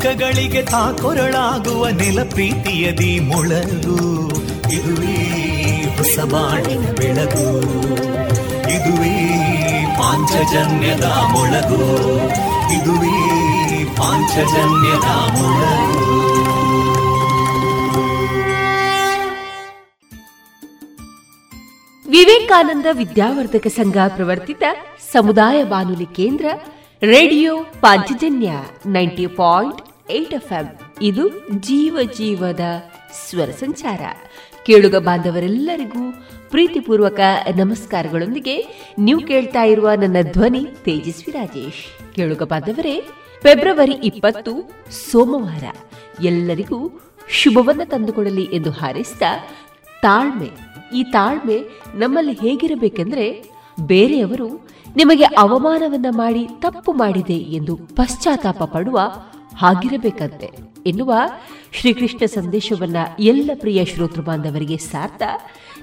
ದುಃಖಗಳಿಗೆ ತಾಕೊರಳಾಗುವ ನೆಲ ಪ್ರೀತಿಯದಿ ಮೊಳಗು. ಇದುವೇ ಹೊಸ ಬಾಣಿನ ಬೆಳಗು. ಇದುವೇ ಪಾಂಚಜನ್ಯದ ಮೊಳಗು. ಇದುವೇ ಪಾಂಚಜನ್ಯದ ಮೊಳಗು. ವಿವೇಕಾನಂದ ವಿದ್ಯಾವರ್ಧಕ ಸಂಘ ಪ್ರವರ್ತಿತ ಸಮುದಾಯ ಬಾನುಲಿ ಕೇಂದ್ರ radio Panchajanya ninety point eight FM. ಇದು ಜೀವ ಜೀವದ ಸ್ವರ ಸಂಚಾರ. ಕೇಳುಗ ಬಾಂಧವರೆಲ್ಲರಿಗೂ ಪ್ರೀತಿಪೂರ್ವಕ ನಮಸ್ಕಾರಗಳೊಂದಿಗೆ ನೀವು ಕೇಳ್ತಾ ಇರುವ ನನ್ನ ಧ್ವನಿ ತೇಜಸ್ವಿ ರಾಜೇಶ್. ಕೇಳುಗ ಬಾಂಧವರೇ, ಫೆಬ್ರವರಿ ಇಪ್ಪತ್ತು, ಸೋಮವಾರ. ಎಲ್ಲರಿಗೂ ಶುಭವನ್ನ ತಂದುಕೊಡಲಿ ಎಂದು ಹಾರೈಸಿದ ತಾಳ್ಮೆ. ಈ ತಾಳ್ಮೆ ನಮ್ಮಲ್ಲಿ ಹೇಗಿರಬೇಕೆಂದ್ರೆ, ಬೇರೆಯವರು ನಿಮಗೆ ಅವಮಾನವನ್ನ ಮಾಡಿ ತಪ್ಪು ಮಾಡಿದೆ ಎಂದು ಪಶ್ಚಾತ್ತಾಪ ಪಡುವ ಹಾಗಿರಬೇಕಂತೆ. ಎನ್ನುವ ಶ್ರೀಕೃಷ್ಣ ಸಂದೇಶವನ್ನ ಎಲ್ಲ ಪ್ರಿಯ ಶ್ರೋತೃ ಬಾಂಧವರಿಗೆ ಸಾರ್ಥ,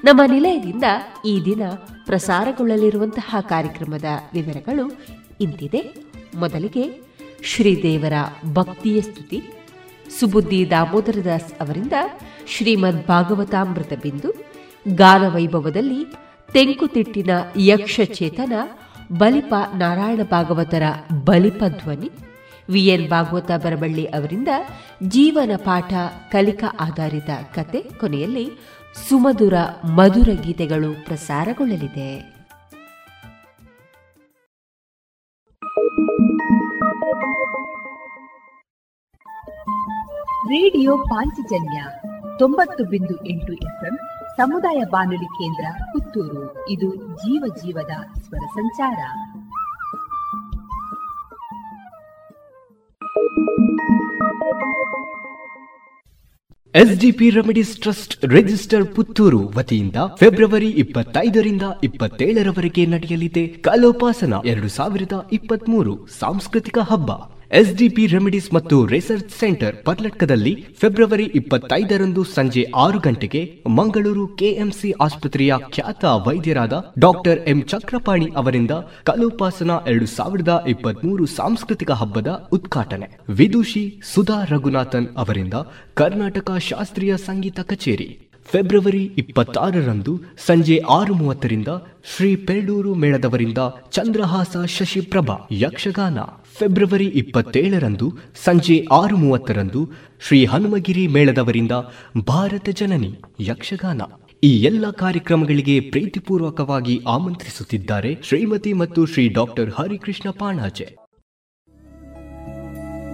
ನಮ್ಮ ನಿಲಯದಿಂದ ಈ ದಿನ ಪ್ರಸಾರಗೊಳ್ಳಲಿರುವಂತಹ ಕಾರ್ಯಕ್ರಮದ ವಿವರಗಳು ಇಂತಿದೆ. ಮೊದಲಿಗೆ ಶ್ರೀದೇವರ ಭಕ್ತಿಯ ಸ್ತುತಿ. ಸುಬುದ್ದಿ ದಾಮೋದರದಾಸ್ ಅವರಿಂದ ಶ್ರೀಮದ್ ಭಾಗವತಾಮೃತ ಬಿಂದು. ಗಾನವೈಭವದಲ್ಲಿ ತೆಂಕುತಿಟ್ಟಿನ ಯಕ್ಷಚೇತನ ಬಲಿಪ ನಾರಾಯಣ ಭಾಗವತರ ಬಲಿಪ ಧ್ವನಿ. ವಿಎನ್ ಭಾಗವತ ಬರಬಳ್ಳಿ ಅವರಿಂದ ಜೀವನ ಪಾಠ ಕಲಿಕಾ ಆಧಾರಿತ ಕತೆ ಕೊನೆಯಲ್ಲಿ ಸುಮಧುರ ಮಧುರ ಗೀತೆಗಳು ಪ್ರಸಾರಗೊಳ್ಳಲಿದೆ. ರೇಡಿಯೋ ಪಾಂಚಜನ್ಯ ತೊಂಬತ್ತು ಬಿಂದು ಎಂಟು ಎಫ್ಎಂ ಸಮುದಾಯ ಬಾನುಲಿ ಕೇಂದ್ರ ಪುತ್ತೂರು. ಇದು ಜೀವ ಜೀವದ ಸ್ವರ ಸಂಚಾರ. SDP remedies trust register Puttur ವತಿಯಿಂದ ಫೆಬ್ರವರಿ ಇಪ್ಪತ್ತೈದರಿಂದ ಇಪ್ಪತ್ತೇಳರವರೆಗೆ ನಡೆಯಲಿದೆ ಕಲೋಪಾಸನ ಎರಡು ಸಾವಿರದ ಇಪ್ಪತ್ಮೂರು ಸಾಂಸ್ಕೃತಿಕ ಹಬ್ಬ. ಎಸ್ಡಿಪಿ ರೆಮಿಡೀಸ್ ಮತ್ತು ರಿಸರ್ಚ್ ಸೆಂಟರ್ ಪರ್ಲಟ್ಕದಲ್ಲಿ ಫೆಬ್ರವರಿ ಇಪ್ಪತ್ತೈದರಂದು ಸಂಜೆ ಆರು ಗಂಟೆಗೆ ಮಂಗಳೂರು ಕೆಎಂಸಿ ಆಸ್ಪತ್ರೆಯ ಖ್ಯಾತ ವೈದ್ಯರಾದ ಡಾಕ್ಟರ್ ಎಂ ಚಕ್ರಪಾಣಿ ಅವರಿಂದ ಕಲೋಪಾಸನ ಎರಡು ಸಾವಿರದ ಇಪ್ಪತ್ಮೂರು ಸಾಂಸ್ಕೃತಿಕ ಹಬ್ಬದ ಉದ್ಘಾಟನೆ. ವಿದುಷಿ ಸುಧಾ ರಘುನಾಥನ್ ಅವರಿಂದ ಕರ್ನಾಟಕ ಶಾಸ್ತ್ರೀಯ ಸಂಗೀತ ಕಚೇರಿ. ಫೆಬ್ರವರಿ ಇಪ್ಪತ್ತಾರರಂದು ಸಂಜೆ ಆರು ಮೂವತ್ತರಿಂದ ಶ್ರೀ ಪೆರಡೂರು ಮೇಳದವರಿಂದ ಚಂದ್ರಹಾಸ ಶಶಿಪ್ರಭಾ ಯಕ್ಷಗಾನ. ಫೆಬ್ರವರಿ ಇಪ್ಪತ್ತೇಳರಂದು, ಸಂಜೆ ಆರು ಮೂವತ್ತರಂದು ಶ್ರೀ ಹನುಮಗಿರಿ ಮೇಳದವರಿಂದ ಭಾರತ ಜನನಿ ಯಕ್ಷಗಾನ. ಈ ಎಲ್ಲ ಕಾರ್ಯಕ್ರಮಗಳಿಗೆ ಪ್ರೀತಿಪೂರ್ವಕವಾಗಿ ಆಮಂತ್ರಿಸುತ್ತಿದ್ದಾರೆ ಶ್ರೀಮತಿ ಮತ್ತು ಶ್ರೀ ಡಾಕ್ಟರ್ ಹರಿಕೃಷ್ಣ ಪಾಣಾಜೆ.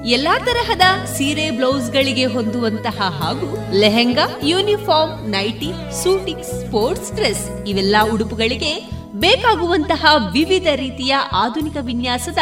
ಎಲ್ಲಾ ತರಹದ ಸೀರೆ, ಬ್ಲೌಸ್ಗಳಿಗೆ ಹೊಂದುವಂತಹ ಹಾಗೂ lehenga, uniform, nightie suiting sports dress ಇವೆಲ್ಲ ಉಡುಪುಗಳಿಗೆ ಬೇಕಾಗುವಂತಹ ವಿವಿಧ ರೀತಿಯ ಆಧುನಿಕ ವಿನ್ಯಾಸದ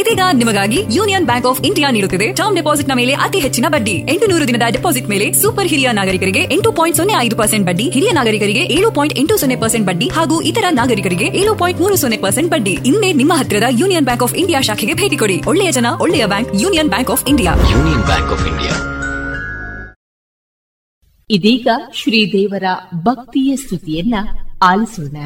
ಇದೀಗ ನಿಮಗಾಗಿ ಯೂನಿಯನ್ ಬ್ಯಾಂಕ್ ಆಫ್ ಇಂಡಿಯಾ ನೀಡುತ್ತಿದೆ. ಟರ್ಮ್ ಡೆಪಾಸಿಟ್ನ ಮೇಲೆ ಅತಿ ಹೆಚ್ಚಿನ ಬಡ್ಡಿ. ಎಂಟು ನೂರು ದಿನದ ಡೆಪಾಸಿಟ್ ಮೇಲೆ ಸೂಪರ್ ಹಿರಿಯ ನಾಗರಿಕರಿಗೆ ಎಂಟು ಪಾಯಿಂಟ್ ಸೊನ್ನೆ ಐದು ಪರ್ಸೆಂಟ್ ಬಡ್ಡಿ ಹಿರಿಯ ನಾಗರಿಕರಿಗೆ ಏಳು ಪಾಯಿಂಟ್ ಎಂಟು ಸೊನ್ನೆ ಪರ್ಸೆಂಟ್ ಬಡ್ಡಿ ಹಾಗೂ ಇತರ ನಾಗರಿಕರಿಗೆ ಏಳು ಪಾಯಿಂಟ್ ಮೂರು ಸೊನ್ನೆ ಪರ್ಸೆಂಟ್ ಬಡ್ಡಿ. ಇನ್ನೇ ನಿಮ್ಮ ಹತ್ತಿರದ ಯೂನಿಯನ್ ಬ್ಯಾಂಕ್ ಆಫ್ ಇಂಡಿಯಾ ಶಾಖೆಗೆ ಭೇಟಿ ಕೊಡಿ. ಒಳ್ಳೆಯ ಜನ ಒಳ್ಳೆಯ bank Union Bank of India. Union Bank of India. ಇದೀಗ ಶ್ರೀದೇವರ ಭಕ್ತಿಯ ಸ್ತುತಿಯನ್ನ ಆಲಿಸೋಣ.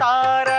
तारा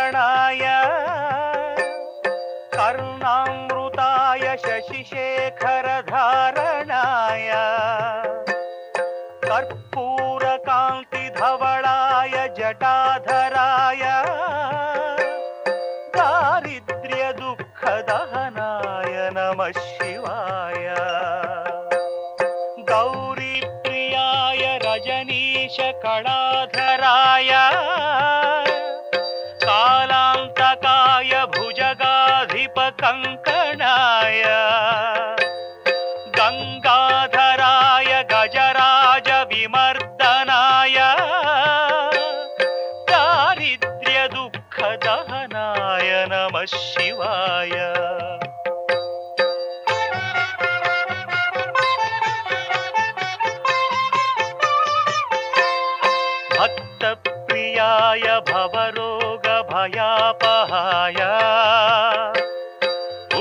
भवरोगभयापहाय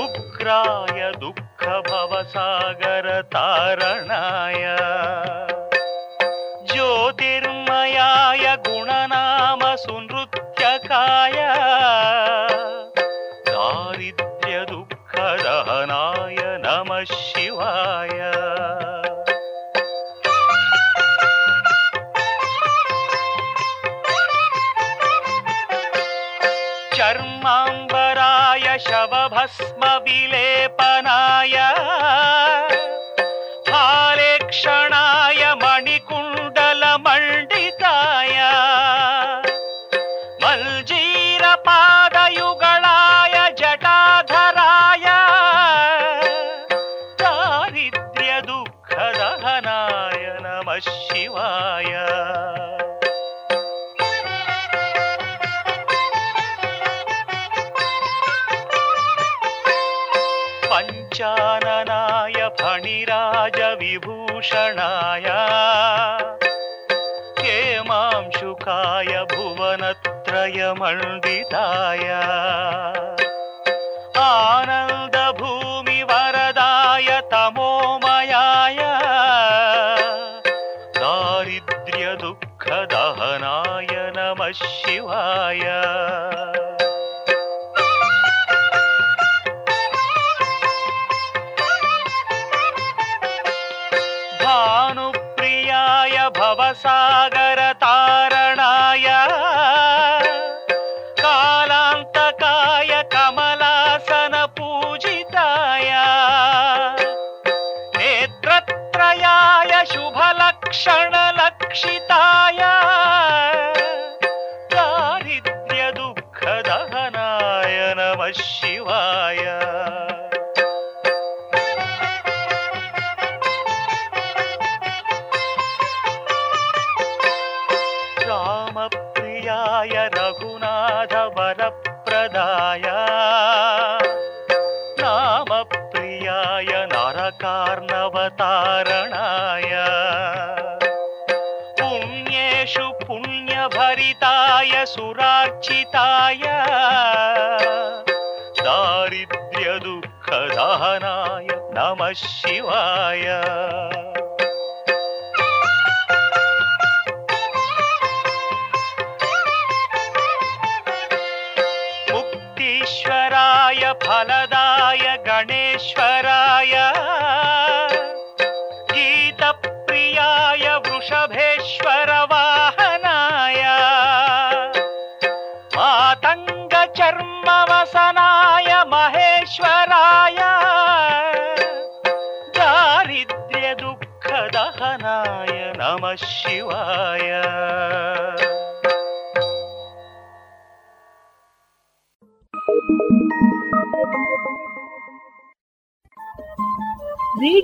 उग्राय दुःखभवसागरतारणाय ज्योतिर्मयाय गुणनामसुनृत्यकाय दारिद्र्यदुःखदहनाय नमः शिवाय शवभस्मविलेपनाय फणिराजविभूषणाय हेमांशुकाय भुवनत्रयमण्डिताय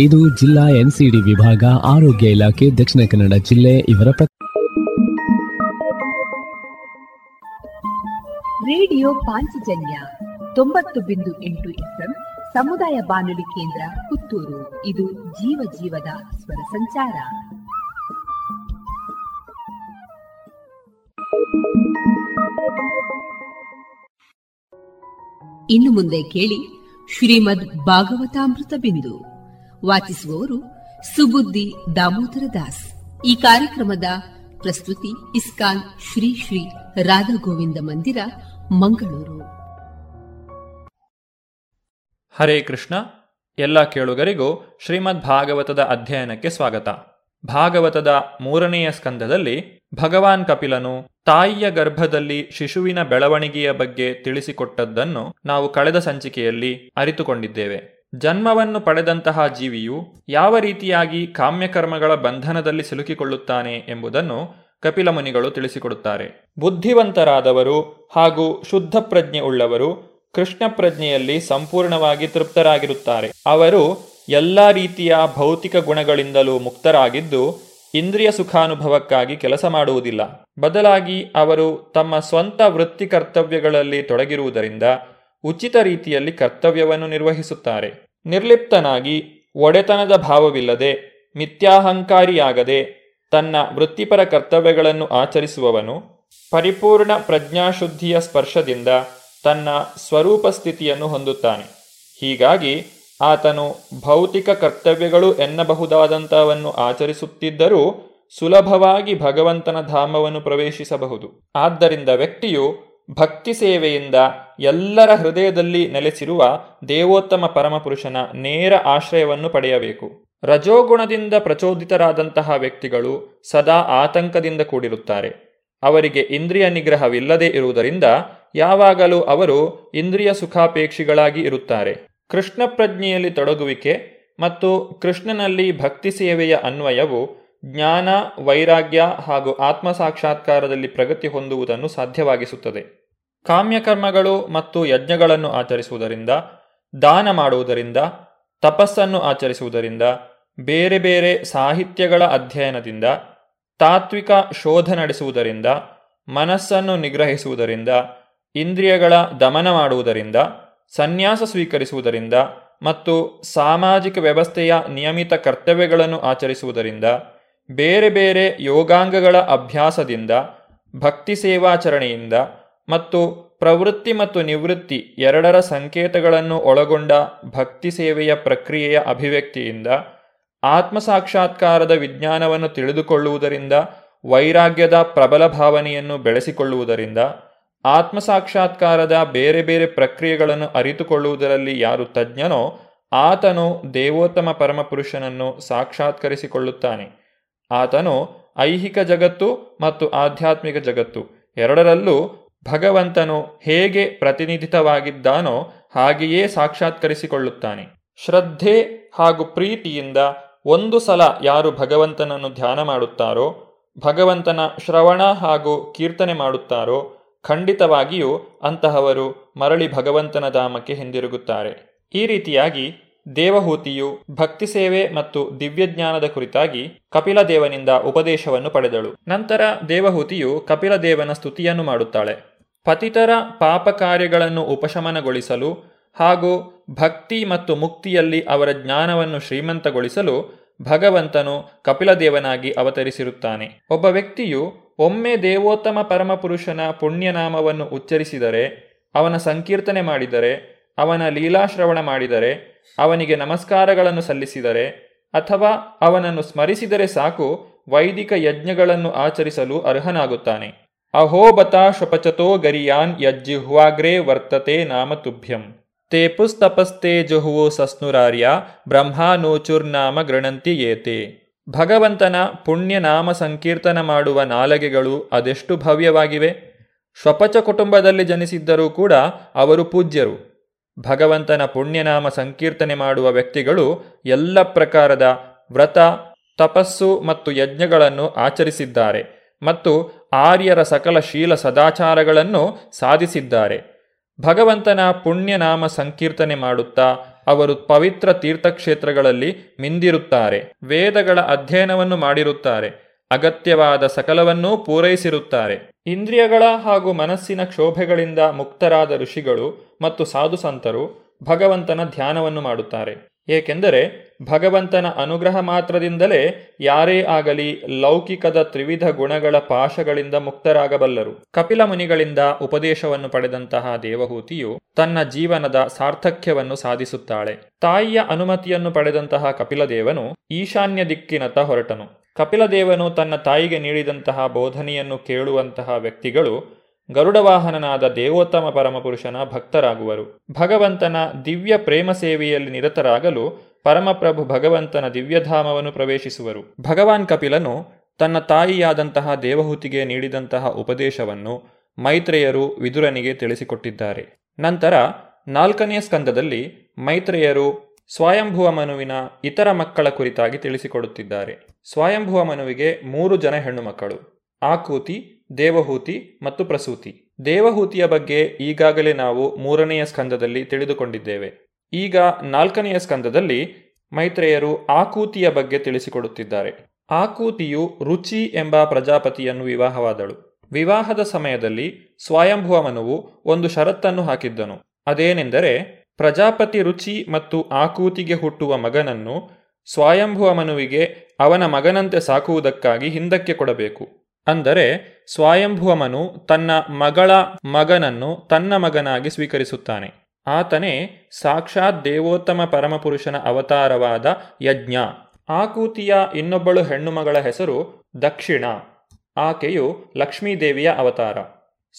ಇದು ಜಿಲ್ಲಾ ಎನ್ಸಿಡಿ ವಿಭಾಗ, ಆರೋಗ್ಯ ಇಲಾಖೆ, ದಕ್ಷಿಣ ಕನ್ನಡ ಜಿಲ್ಲೆ ಇವರ ರೇಡಿಯೋ ಪಾಂಚಜನ್ಯ ತೊಂಬತ್ತು ಬಿಂದು ಎಂಟು ಎಫ್ಎಂ ಸಮುದಾಯ ಬಾನುಲಿ ಕೇಂದ್ರ ಪುತ್ತೂರು. ಇದು ಜೀವ ಜೀವದ ಸ್ವರ ಸಂಚಾರ. ಇನ್ನು ಮುಂದೆ ಕೇಳಿ ಶ್ರೀಮದ್ ಭಾಗವತಾಮೃತ ಬಿಂದು. ವಾಚಿಸುವವರು ಸುಬುದ್ದಿ ದಾಮೋದರ ದಾಸ್. ಈ ಕಾರ್ಯಕ್ರಮದ ಪ್ರಸ್ತುತಿ ಇಸ್ಕಾನ್ ಶ್ರೀ ಶ್ರೀ ರಾಧಾ ಗೋವಿಂದ ಮಂದಿರ, ಮಂಗಳೂರು. ಹರೇ ಕೃಷ್ಣ. ಎಲ್ಲ ಕೇಳುಗರಿಗೂ ಶ್ರೀಮದ್ ಭಾಗವತದ ಅಧ್ಯಯನಕ್ಕೆ ಸ್ವಾಗತ. ಭಾಗವತದ ಮೂರನೆಯ ಸ್ಕಂದದಲ್ಲಿ ಭಗವಾನ್ ಕಪಿಲನು ತಾಯಿಯ ಗರ್ಭದಲ್ಲಿ ಶಿಶುವಿನ ಬೆಳವಣಿಗೆಯ ಬಗ್ಗೆ ತಿಳಿಸಿಕೊಟ್ಟದ್ದನ್ನು ನಾವು ಕಳೆದ ಸಂಚಿಕೆಯಲ್ಲಿ ಅರಿತುಕೊಂಡಿದ್ದೇವೆ. ಜನ್ಮವನ್ನು ಪಡೆದಂತಹ ಜೀವಿಯು ಯಾವ ರೀತಿಯಾಗಿ ಕಾಮ್ಯಕರ್ಮಗಳ ಬಂಧನದಲ್ಲಿ ಸಿಲುಕಿಕೊಳ್ಳುತ್ತಾನೆ ಎಂಬುದನ್ನು ಕಪಿಲ ಮುನಿಗಳು ತಿಳಿಸಿಕೊಡುತ್ತಾರೆ. ಬುದ್ಧಿವಂತರಾದವರು ಹಾಗೂ ಶುದ್ಧ ಪ್ರಜ್ಞೆ ಉಳ್ಳವರು ಕೃಷ್ಣ ಪ್ರಜ್ಞೆಯಲ್ಲಿ ಸಂಪೂರ್ಣವಾಗಿ ತೃಪ್ತರಾಗಿರುತ್ತಾರೆ. ಅವರು ಎಲ್ಲ ರೀತಿಯ ಭೌತಿಕ ಗುಣಗಳಿಂದಲೂ ಮುಕ್ತರಾಗಿದ್ದು ಇಂದ್ರಿಯ ಸುಖಾನುಭವಕ್ಕಾಗಿ ಕೆಲಸ ಮಾಡುವುದಿಲ್ಲ. ಬದಲಾಗಿ ಅವರು ತಮ್ಮ ಸ್ವಂತ ವೃತ್ತಿ ಕರ್ತವ್ಯಗಳಲ್ಲಿ ತೊಡಗಿರುವುದರಿಂದ ಉಚಿತ ರೀತಿಯಲ್ಲಿ ಕರ್ತವ್ಯವನ್ನು ನಿರ್ವಹಿಸುತ್ತಾರೆ. ನಿರ್ಲಿಪ್ತನಾಗಿ ಒಡೆತನದ ಭಾವವಿಲ್ಲದೆ, ಮಿಥ್ಯಾಹಂಕಾರಿಯಾಗದೆ, ತನ್ನ ವೃತ್ತಿಪರ ಕರ್ತವ್ಯಗಳನ್ನು ಆಚರಿಸುವವನು, ಪರಿಪೂರ್ಣ ಪ್ರಜ್ಞಾಶುದ್ಧಿಯ ಸ್ಪರ್ಶದಿಂದ ತನ್ನ ಸ್ವರೂಪ ಸ್ಥಿತಿಯನ್ನು ಹೊಂದುತ್ತಾನೆ. ಹೀಗಾಗಿ ಆತನು ಭೌತಿಕ ಕರ್ತವ್ಯಗಳು ಎನ್ನಬಹುದಾದಂಥವನ್ನು ಆಚರಿಸುತ್ತಿದ್ದರೂ ಸುಲಭವಾಗಿ ಭಗವಂತನ ಧಾಮವನ್ನು ಪ್ರವೇಶಿಸಬಹುದು. ಆದ್ದರಿಂದ ವ್ಯಕ್ತಿಯು ಭಕ್ತಿ ಸೇವೆಯಿಂದ ಎಲ್ಲರ ಹೃದಯದಲ್ಲಿ ನೆಲೆಸಿರುವ ದೇವೋತ್ತಮ ಪರಮಪುರುಷನ ನೇರ ಆಶ್ರಯವನ್ನು ಪಡೆಯಬೇಕು. ರಜೋಗುಣದಿಂದ ಪ್ರಚೋದಿತರಾದಂತಹ ವ್ಯಕ್ತಿಗಳು ಸದಾ ಆತಂಕದಿಂದ ಕೂಡಿರುತ್ತಾರೆ. ಅವರಿಗೆ ಇಂದ್ರಿಯ ನಿಗ್ರಹವಿಲ್ಲದೆ ಇರುವುದರಿಂದ ಯಾವಾಗಲೂ ಅವರು ಇಂದ್ರಿಯ ಸುಖಾಪೇಕ್ಷಿಗಳಾಗಿ ಇರುತ್ತಾರೆ. ಕೃಷ್ಣ ಪ್ರಜ್ಞೆಯಲ್ಲಿ ತೊಡಗುವಿಕೆ ಮತ್ತು ಕೃಷ್ಣನಲ್ಲಿ ಭಕ್ತಿ ಸೇವೆಯ ಅನ್ವಯವು ಜ್ಞಾನ, ವೈರಾಗ್ಯ ಹಾಗೂ ಆತ್ಮ ಸಾಕ್ಷಾತ್ಕಾರದಲ್ಲಿ ಪ್ರಗತಿ ಹೊಂದುವುದನ್ನು ಸಾಧ್ಯವಾಗಿಸುತ್ತದೆ. ಕಾಮ್ಯಕರ್ಮಗಳು ಮತ್ತು ಯಜ್ಞಗಳನ್ನು ಆಚರಿಸುವುದರಿಂದ, ದಾನ ಮಾಡುವುದರಿಂದ, ತಪಸ್ಸನ್ನು ಆಚರಿಸುವುದರಿಂದ, ಬೇರೆ ಬೇರೆ ಸಾಹಿತ್ಯಗಳ ಅಧ್ಯಯನದಿಂದ, ತಾತ್ವಿಕ ಶೋಧ ನಡೆಸುವುದರಿಂದ, ಮನಸ್ಸನ್ನು ನಿಗ್ರಹಿಸುವುದರಿಂದ, ಇಂದ್ರಿಯಗಳ ದಮನ ಮಾಡುವುದರಿಂದ, ಸನ್ಯಾಸ ಸ್ವೀಕರಿಸುವುದರಿಂದ ಮತ್ತು ಸಾಮಾಜಿಕ ವ್ಯವಸ್ಥೆಯ ನಿಯಮಿತ ಕರ್ತವ್ಯಗಳನ್ನು ಆಚರಿಸುವುದರಿಂದ, ಬೇರೆ ಬೇರೆ ಯೋಗಾಂಗಗಳ ಅಭ್ಯಾಸದಿಂದ, ಭಕ್ತಿ ಸೇವಾಚರಣೆಯಿಂದ ಮತ್ತು ಪ್ರವೃತ್ತಿ ಮತ್ತು ನಿವೃತ್ತಿ ಎರಡರ ಸಂಕೇತಗಳನ್ನು ಒಳಗೊಂಡ ಭಕ್ತಿ ಸೇವೆಯ ಪ್ರಕ್ರಿಯೆಯ ಅಭಿವ್ಯಕ್ತಿಯಿಂದ ಆತ್ಮಸಾಕ್ಷಾತ್ಕಾರದ ವಿಜ್ಞಾನವನ್ನು ತಿಳಿದುಕೊಳ್ಳುವುದರಿಂದ ವೈರಾಗ್ಯದ ಪ್ರಬಲ ಭಾವನೆಯನ್ನು ಬೆಳೆಸಿಕೊಳ್ಳುವುದರಿಂದ ಆತ್ಮಸಾಕ್ಷಾತ್ಕಾರದ ಬೇರೆ ಬೇರೆ ಪ್ರಕ್ರಿಯೆಗಳನ್ನು ಅರಿತುಕೊಳ್ಳುವುದರಲ್ಲಿ ಯಾರು ತಜ್ಞನೋ ಆತನು ದೇವೋತ್ತಮ ಪರಮಪುರುಷನನ್ನು ಸಾಕ್ಷಾತ್ಕರಿಸಿಕೊಳ್ಳುತ್ತಾನೆ. ಆತನು ಐಹಿಕ ಜಗತ್ತು ಮತ್ತು ಆಧ್ಯಾತ್ಮಿಕ ಜಗತ್ತು ಎರಡರಲ್ಲೂ ಭಗವಂತನು ಹೇಗೆ ಪ್ರತಿನಿಧಿತವಾಗಿದ್ದಾನೋ ಹಾಗೆಯೇ ಸಾಕ್ಷಾತ್ಕರಿಸಿಕೊಳ್ಳುತ್ತಾನೆ. ಶ್ರದ್ಧೆ ಹಾಗೂ ಪ್ರೀತಿಯಿಂದ ಒಂದು ಸಲ ಯಾರು ಭಗವಂತನನ್ನು ಧ್ಯಾನ ಮಾಡುತ್ತಾರೋ, ಭಗವಂತನ ಶ್ರವಣ ಹಾಗೂ ಕೀರ್ತನೆ ಮಾಡುತ್ತಾರೋ, ಖಂಡಿತವಾಗಿಯೂ ಅಂತಹವರು ಮರಳಿ ಭಗವಂತನ ಧಾಮಕ್ಕೆ ಹಿಂದಿರುಗುತ್ತಾರೆ. ಈ ರೀತಿಯಾಗಿ ದೇವಹೂತಿಯು ಭಕ್ತಿ ಸೇವೆ ಮತ್ತು ದಿವ್ಯಜ್ಞಾನದ ಕುರಿತಾಗಿ ಕಪಿಲ ದೇವನಿಂದ ಉಪದೇಶವನ್ನು ಪಡೆದಳು. ನಂತರ ದೇವಹೂತಿಯು ಕಪಿಲ ದೇವನ ಸ್ತುತಿಯನ್ನು ಮಾಡುತ್ತಾಳೆ. ಪತಿತರ ಪಾಪ ಕಾರ್ಯಗಳನ್ನು ಉಪಶಮನಗೊಳಿಸಲು ಹಾಗೂ ಭಕ್ತಿ ಮತ್ತು ಮುಕ್ತಿಯಲ್ಲಿ ಅವರ ಜ್ಞಾನವನ್ನು ಶ್ರೀಮಂತಗೊಳಿಸಲು ಭಗವಂತನು ಕಪಿಲದೇವನಾಗಿ ಅವತರಿಸಿರುತ್ತಾನೆ. ಒಬ್ಬ ವ್ಯಕ್ತಿಯು ಒಮ್ಮೆ ದೇವೋತ್ತಮ ಪರಮಪುರುಷನ ಪುಣ್ಯನಾಮವನ್ನು ಉಚ್ಚರಿಸಿದರೆ, ಅವನ ಸಂಕೀರ್ತನೆ ಮಾಡಿದರೆ, ಅವನ ಲೀಲಾಶ್ರವಣ ಮಾಡಿದರೆ, ಅವನಿಗೆ ನಮಸ್ಕಾರಗಳನ್ನು ಸಲ್ಲಿಸಿದರೆ, ಅಥವಾ ಅವನನ್ನು ಸ್ಮರಿಸಿದರೆ ಸಾಕು ವೈದಿಕ ಯಜ್ಞಗಳನ್ನು ಆಚರಿಸಲು ಅರ್ಹನಾಗುತ್ತಾನೆ. ಶಪಚತೋ ಗರಿಯಾನ್ ಯಜ್ಜಿಹ್ವಾಗ್ರೇ ವರ್ತತೆ ನಾಮ ತುಭ್ಯಂ. ತೇ ಪುಸ್ತಪಸ್ತೆ ಜುಹುವು ಸಸ್ನುರಾರ್ಯ ಬ್ರಹ್ಮಾನೋಚುರ್ನಾಮ ಗೃಣಂತಿ ಏತೆ. ಭಗವಂತನ ಪುಣ್ಯ ನಾಮ ಸಂಕೀರ್ತನ ಮಾಡುವ ನಾಲಗೆಗಳು ಅದೆಷ್ಟು ಭವ್ಯವಾಗಿವೆ. ಶ್ವಪಚ ಕುಟುಂಬದಲ್ಲಿ ಜನಿಸಿದ್ದರೂ ಕೂಡ ಅವರು ಪೂಜ್ಯರು. ಭಗವಂತನ ಪುಣ್ಯನಾಮ ಸಂಕೀರ್ತನೆ ಮಾಡುವ ವ್ಯಕ್ತಿಗಳು ಎಲ್ಲ ಪ್ರಕಾರದ ವ್ರತ, ತಪಸ್ಸು ಮತ್ತು ಯಜ್ಞಗಳನ್ನು ಆಚರಿಸಿದ್ದಾರೆ. ಮತ್ತು ಆರ್ಯರ ಸಕಲ ಶೀಲ ಸದಾಚಾರಗಳನ್ನು ಸಾಧಿಸಿದ್ದಾರೆ. ಭಗವಂತನ ಪುಣ್ಯನಾಮ ಸಂಕೀರ್ತನೆ ಮಾಡುತ್ತಾ ಅವರು ಪವಿತ್ರ ತೀರ್ಥಕ್ಷೇತ್ರಗಳಲ್ಲಿ ಮಿಂದಿರುತ್ತಾರೆ. ವೇದಗಳ ಅಧ್ಯಯನವನ್ನು ಮಾಡಿರುತ್ತಾರೆ. ಅಗತ್ಯವಾದ ಸಕಲವನ್ನೂ ಪೂರೈಸಿರುತ್ತಾರೆ. ಇಂದ್ರಿಯಗಳ ಹಾಗೂ ಮನಸ್ಸಿನ ಕ್ಷೋಭೆಗಳಿಂದ ಮುಕ್ತರಾದ ಋಷಿಗಳು ಮತ್ತು ಸಾಧುಸಂತರು ಭಗವಂತನ ಧ್ಯಾನವನ್ನು ಮಾಡುತ್ತಾರೆ. ಏಕೆಂದರೆ ಭಗವಂತನ ಅನುಗ್ರಹ ಮಾತ್ರದಿಂದಲೇ ಯಾರೇ ಆಗಲಿ ಲೌಕಿಕದ ತ್ರಿವಿಧ ಗುಣಗಳ ಪಾಶಗಳಿಂದ ಮುಕ್ತರಾಗಬಲ್ಲರು. ಕಪಿಲ ಮುನಿಗಳಿಂದ ಉಪದೇಶವನ್ನು ಪಡೆದಂತಹ ದೇವಹೂತಿಯು ತನ್ನ ಜೀವನದ ಸಾರ್ಥಕ್ಯವನ್ನು ಸಾಧಿಸುತ್ತಾಳೆ. ತಾಯಿಯ ಅನುಮತಿಯನ್ನು ಪಡೆದಂತಹ ಕಪಿಲದೇವನು ಈಶಾನ್ಯ ದಿಕ್ಕಿನತ್ತ ಹೊರಟನು. ಕಪಿಲದೇವನು ತನ್ನ ತಾಯಿಗೆ ನೀಡಿದಂತಹ ಬೋಧನೆಯನ್ನು ಕೇಳುವಂತಹ ವ್ಯಕ್ತಿಗಳು ಗರುಡವಾಹನನಾದ ದೇವೋತ್ತಮ ಪರಮಪುರುಷನ ಭಕ್ತರಾಗುವರು. ಭಗವಂತನ ದಿವ್ಯ ಪ್ರೇಮ ಸೇವೆಯಲ್ಲಿ ನಿರತರಾಗಲು ಪರಮಪ್ರಭು ಭಗವಂತನ ದಿವ್ಯಧಾಮವನ್ನು ಪ್ರವೇಶಿಸುವರು. ಭಗವಾನ್ ಕಪಿಲನು ತನ್ನ ತಾಯಿಯಾದಂತಹ ದೇವಹೂತಿಗೆ ನೀಡಿದಂತಹ ಉಪದೇಶವನ್ನು ಮೈತ್ರೇಯರು ವಿದುರನಿಗೆ ತಿಳಿಸಿಕೊಟ್ಟಿದ್ದಾರೆ. ನಂತರ ನಾಲ್ಕನೆಯ ಸ್ಕಂದದಲ್ಲಿ ಮೈತ್ರೇಯರು ಸ್ವಯಂಭುವ ಮನುವಿನ ಇತರ ಮಕ್ಕಳ ಕುರಿತಾಗಿ ತಿಳಿಸಿಕೊಡುತ್ತಿದ್ದಾರೆ. ಸ್ವಯಂಭುವ ಮನುವಿಗೆ ಮೂರು ಜನ ಹೆಣ್ಣು ಮಕ್ಕಳು ಆಕೂತಿ, ದೇವಹೂತಿ ಮತ್ತು ಪ್ರಸೂತಿ. ದೇವಹೂತಿಯ ಬಗ್ಗೆ ಈಗಾಗಲೇ ನಾವು ಮೂರನೆಯ ಸ್ಕಂದದಲ್ಲಿ ತಿಳಿದುಕೊಂಡಿದ್ದೇವೆ. ಈಗ ನಾಲ್ಕನೆಯ ಸ್ಕಂದದಲ್ಲಿ ಮೈತ್ರೇಯರು ಆಕೂತಿಯ ಬಗ್ಗೆ ತಿಳಿಸಿಕೊಡುತ್ತಿದ್ದಾರೆ. ಆಕೂತಿಯು ರುಚಿ ಎಂಬ ಪ್ರಜಾಪತಿಯನ್ನು ವಿವಾಹವಾದಳು. ವಿವಾಹದ ಸಮಯದಲ್ಲಿ ಸ್ವಯಂಭುವಮನುವು ಒಂದು ಷರತ್ತನ್ನು ಹಾಕಿದ್ದನು. ಅದೇನೆಂದರೆ ಪ್ರಜಾಪತಿ ರುಚಿ ಮತ್ತು ಆಕೂತಿಗೆ ಹುಟ್ಟುವ ಮಗನನ್ನು ಸ್ವಯಂಭುವಮನುವಿಗೆ ಅವನ ಮಗನಂತೆ ಸಾಕುವುದಕ್ಕಾಗಿ ಹಿಂದಕ್ಕೆ ಕೊಡಬೇಕು. ಅಂದರೆ ಸ್ವಯಂಭುವಮನು ತನ್ನ ಮಗಳ ಮಗನನ್ನು ತನ್ನ ಮಗನಾಗಿ ಸ್ವೀಕರಿಸುತ್ತಾನೆ. ಆತನೇ ಸಾಕ್ಷಾತ್ ದೇವೋತ್ತಮ ಪರಮಪುರುಷನ ಅವತಾರವಾದ ಯಜ್ಞ. ಆಕೂತಿಯ ಇನ್ನೊಬ್ಬಳು ಹೆಣ್ಣುಮಗಳ ಹೆಸರು ದಕ್ಷಿಣ. ಆಕೆಯು ಲಕ್ಷ್ಮೀದೇವಿಯ ಅವತಾರ.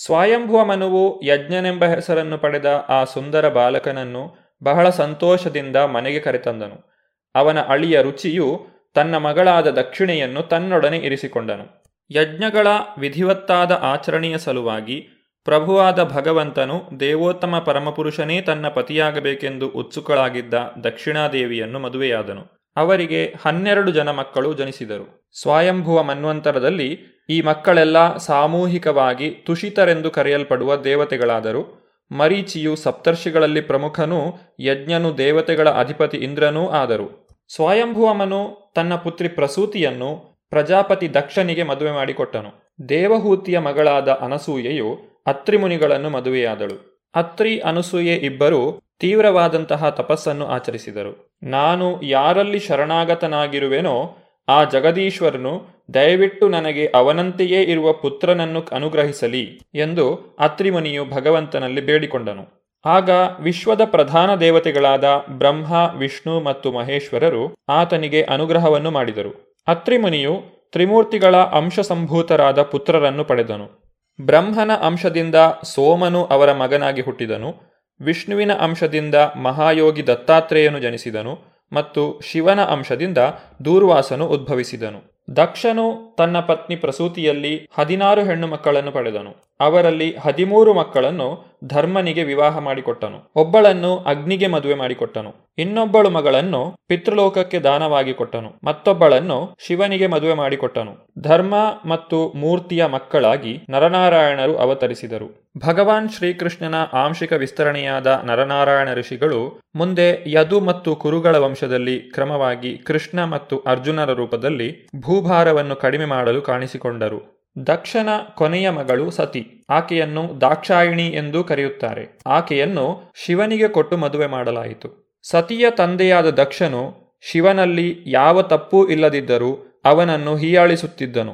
ಸ್ವಯಂಭುವ ಮನುವು ಯಜ್ಞನೆಂಬ ಹೆಸರನ್ನು ಪಡೆದ ಆ ಸುಂದರ ಬಾಲಕನನ್ನು ಬಹಳ ಸಂತೋಷದಿಂದ ಮನೆಗೆ ಕರೆತಂದನು. ಅವನ ಅಳಿಯ ರುಚಿಯು ತನ್ನ ಮಗಳಾದ ದಕ್ಷಿಣೆಯನ್ನು ತನ್ನೊಡನೆ ಇರಿಸಿಕೊಂಡನು. ಯಜ್ಞಗಳ ವಿಧಿವತ್ತಾದ ಆಚರಣೆಯ ಸಲುವಾಗಿ ಪ್ರಭುವಾದ ಭಗವಂತನು ದೇವೋತ್ತಮ ಪರಮಪುರುಷನೇ ತನ್ನ ಪತಿಯಾಗಬೇಕೆಂದು ಉತ್ಸುಕಳಾಗಿದ್ದ ದಕ್ಷಿಣಾದೇವಿಯನ್ನು ಮದುವೆಯಾದನು. ಅವರಿಗೆ ಹನ್ನೆರಡು ಜನ ಮಕ್ಕಳು ಜನಿಸಿದರು. ಸ್ವಯಂಭುವ ಮನ್ವಂತರದಲ್ಲಿ ಈ ಮಕ್ಕಳೆಲ್ಲ ಸಾಮೂಹಿಕವಾಗಿ ತುಷಿತರೆಂದು ಕರೆಯಲ್ಪಡುವ ದೇವತೆಗಳಾದರು. ಮರೀಚಿಯು ಸಪ್ತರ್ಷಿಗಳಲ್ಲಿ ಪ್ರಮುಖನೂ ಯಜ್ಞನು ದೇವತೆಗಳ ಅಧಿಪತಿ ಇಂದ್ರನೂ ಆದರು. ಸ್ವಯಂಭುವಮನು ತನ್ನ ಪುತ್ರಿ ಪ್ರಸೂತಿಯನ್ನು ಪ್ರಜಾಪತಿ ದಕ್ಷನಿಗೆ ಮದುವೆ ಮಾಡಿಕೊಟ್ಟನು. ದೇವಹೂತಿಯ ಮಗಳಾದ ಅನಸೂಯೆಯು ಅತ್ರಿಮುನಿಗಳನ್ನು ಮದುವೆಯಾದಳು. ಅತ್ರಿ ಅನುಸೂಯೆ ಇಬ್ಬರು ತೀವ್ರವಾದಂತಹ ತಪಸ್ಸನ್ನು ಆಚರಿಸಿದರು. ನಾನು ಯಾರಲ್ಲಿ ಶರಣಾಗತನಾಗಿರುವೆನೋ ಆ ಜಗದೀಶ್ವರನು ದಯವಿಟ್ಟು ನನಗೆ ಅವನಂತೆಯೇ ಇರುವ ಪುತ್ರನನ್ನು ಅನುಗ್ರಹಿಸಲಿ ಎಂದು ಅತ್ರಿಮುನಿಯು ಭಗವಂತನಲ್ಲಿ ಬೇಡಿಕೊಂಡನು. ಆಗ ವಿಶ್ವದ ಪ್ರಧಾನ ದೇವತೆಗಳಾದ ಬ್ರಹ್ಮ, ವಿಷ್ಣು ಮತ್ತು ಮಹೇಶ್ವರರು ಆತನಿಗೆ ಅನುಗ್ರಹವನ್ನು ಮಾಡಿದರು. ಅತ್ರಿಮುನಿಯು ತ್ರಿಮೂರ್ತಿಗಳ ಅಂಶಸಂಭೂತರಾದ ಪುತ್ರರನ್ನು ಪಡೆದನು. ಬ್ರಹ್ಮನ ಅಂಶದಿಂದ ಸೋಮನು ಅವರ ಮಗನಾಗಿ ಹುಟ್ಟಿದನು, ವಿಷ್ಣುವಿನ ಅಂಶದಿಂದ ಮಹಾಯೋಗಿ ದತ್ತಾತ್ರೇಯನು ಜನಿಸಿದನು ಮತ್ತು ಶಿವನ ಅಂಶದಿಂದ ದೂರ್ವಾಸನು ಉದ್ಭವಿಸಿದನು. ದಕ್ಷನು ತನ್ನ ಪತ್ನಿ ಪ್ರಸೂತಿಯಲ್ಲಿ ಹದಿನಾರು ಹೆಣ್ಣು ಮಕ್ಕಳನ್ನು ಪಡೆದನು. ಅವರಲ್ಲಿ ಹದಿಮೂರು ಮಕ್ಕಳನ್ನು ಧರ್ಮನಿಗೆ ವಿವಾಹ ಮಾಡಿಕೊಟ್ಟನು. ಒಬ್ಬಳನ್ನು ಅಗ್ನಿಗೆ ಮದುವೆ ಮಾಡಿಕೊಟ್ಟನು. ಇನ್ನೊಬ್ಬಳು ಮಗಳನ್ನು ಪಿತೃಲೋಕಕ್ಕೆ ದಾನವಾಗಿ ಕೊಟ್ಟನು. ಮತ್ತೊಬ್ಬಳನ್ನು ಶಿವನಿಗೆ ಮದುವೆ ಮಾಡಿಕೊಟ್ಟನು. ಧರ್ಮ ಮತ್ತು ಮೂರ್ತಿಯ ಮಕ್ಕಳಾಗಿ ನರನಾರಾಯಣರು ಅವತರಿಸಿದರು. ಭಗವಾನ್ ಶ್ರೀಕೃಷ್ಣನ ಆಂಶಿಕ ವಿಸ್ತರಣೆಯಾದ ನರನಾರಾಯಣ ಋಷಿಗಳು ಮುಂದೆ ಯದು ಮತ್ತು ಕುರುಗಳ ವಂಶದಲ್ಲಿ ಕ್ರಮವಾಗಿ ಕೃಷ್ಣ ಮತ್ತು ಅರ್ಜುನರ ರೂಪದಲ್ಲಿ ಭೂಭಾರವನ್ನು ಕಡಿಮೆ ಮಾಡಲು ಕಾಣಿಸಿಕೊಂಡರು. ದಕ್ಷನ ಕೊನೆಯ ಮಗಳು ಸತಿ. ಆಕೆಯನ್ನು ದಾಕ್ಷಾಯಿಣಿ ಎಂದು ಕರೆಯುತ್ತಾರೆ. ಆಕೆಯನ್ನು ಶಿವನಿಗೆ ಕೊಟ್ಟು ಮದುವೆ ಮಾಡಲಾಯಿತು. ಸತಿಯ ತಂದೆಯಾದ ದಕ್ಷನು ಶಿವನಲ್ಲಿ ಯಾವ ತಪ್ಪೂ ಇಲ್ಲದಿದ್ದರೂ ಅವನನ್ನು ಹೀಯಾಳಿಸುತ್ತಿದ್ದನು.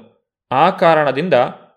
ಆ ಕಾರಣದಿಂದ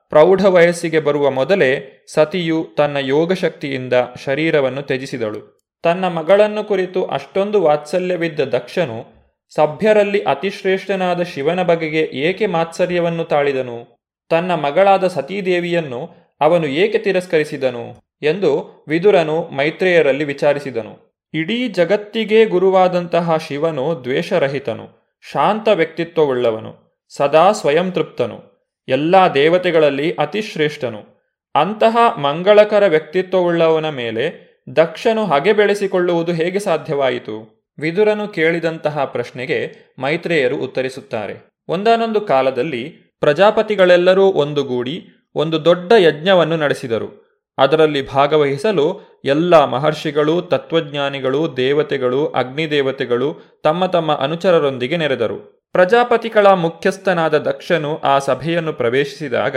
ಪ್ರೌಢ ವಯಸ್ಸಿಗೆ ಬರುವ ಮೊದಲೇ ಸತಿಯು ತನ್ನ ಯೋಗಶಕ್ತಿಯಿಂದ ಶರೀರವನ್ನು ತ್ಯಜಿಸಿದಳು. ತನ್ನ ಮಗಳನ್ನು ಕುರಿತು ಅಷ್ಟೊಂದು ವಾತ್ಸಲ್ಯವಿದ್ದ ದಕ್ಷನು ಸಭ್ಯರಲ್ಲಿ ಅತಿಶ್ರೇಷ್ಠನಾದ ಶಿವನ ಬಗೆಗೆ ಏಕೆ ಮಾತ್ಸರ್ಯವನ್ನು ತಾಳಿದನು? ತನ್ನ ಮಗಳಾದ ಸತೀದೇವಿಯನ್ನು ಅವನು ಏಕೆ ತಿರಸ್ಕರಿಸಿದನು? ಎಂದು ವಿದುರನು ಮೈತ್ರೇಯರಲ್ಲಿ ವಿಚಾರಿಸಿದನು. ಇಡೀ ಜಗತ್ತಿಗೆ ಗುರುವಾದಂತಹ ಶಿವನು ದ್ವೇಷರಹಿತನು, ಶಾಂತ ವ್ಯಕ್ತಿತ್ವವುಳ್ಳವನು, ಸದಾ ಸ್ವಯಂ ತೃಪ್ತನು, ಎಲ್ಲ ದೇವತೆಗಳಲ್ಲಿ ಅತಿಶ್ರೇಷ್ಠನು. ಅಂತಹ ಮಂಗಳಕರ ವ್ಯಕ್ತಿತ್ವವುಳ್ಳವನ ಮೇಲೆ ದಕ್ಷನು ಹಗೆ ಬೆಳೆಸಿಕೊಳ್ಳುವುದು ಹೇಗೆ ಸಾಧ್ಯವಾಯಿತು? ವಿದುರನು ಕೇಳಿದಂತಹ ಪ್ರಶ್ನೆಗೆ ಮೈತ್ರೇಯರು ಉತ್ತರಿಸುತ್ತಾರೆ. ಒಂದಾನೊಂದು ಕಾಲದಲ್ಲಿ ಪ್ರಜಾಪತಿಗಳೆಲ್ಲರೂ ಒಂದುಗೂಡಿ ಒಂದು ದೊಡ್ಡ ಯಜ್ಞವನ್ನು ನಡೆಸಿದರು. ಅದರಲ್ಲಿ ಭಾಗವಹಿಸಲು ಎಲ್ಲ ಮಹರ್ಷಿಗಳು, ತತ್ವಜ್ಞಾನಿಗಳು, ದೇವತೆಗಳು, ಅಗ್ನಿದೇವತೆಗಳು ತಮ್ಮ ತಮ್ಮ ಅನುಚರರೊಂದಿಗೆ ನೆರೆದರು. ಪ್ರಜಾಪತಿಗಳ ಮುಖ್ಯಸ್ಥನಾದ ದಕ್ಷನು ಆ ಸಭೆಯನ್ನು ಪ್ರವೇಶಿಸಿದಾಗ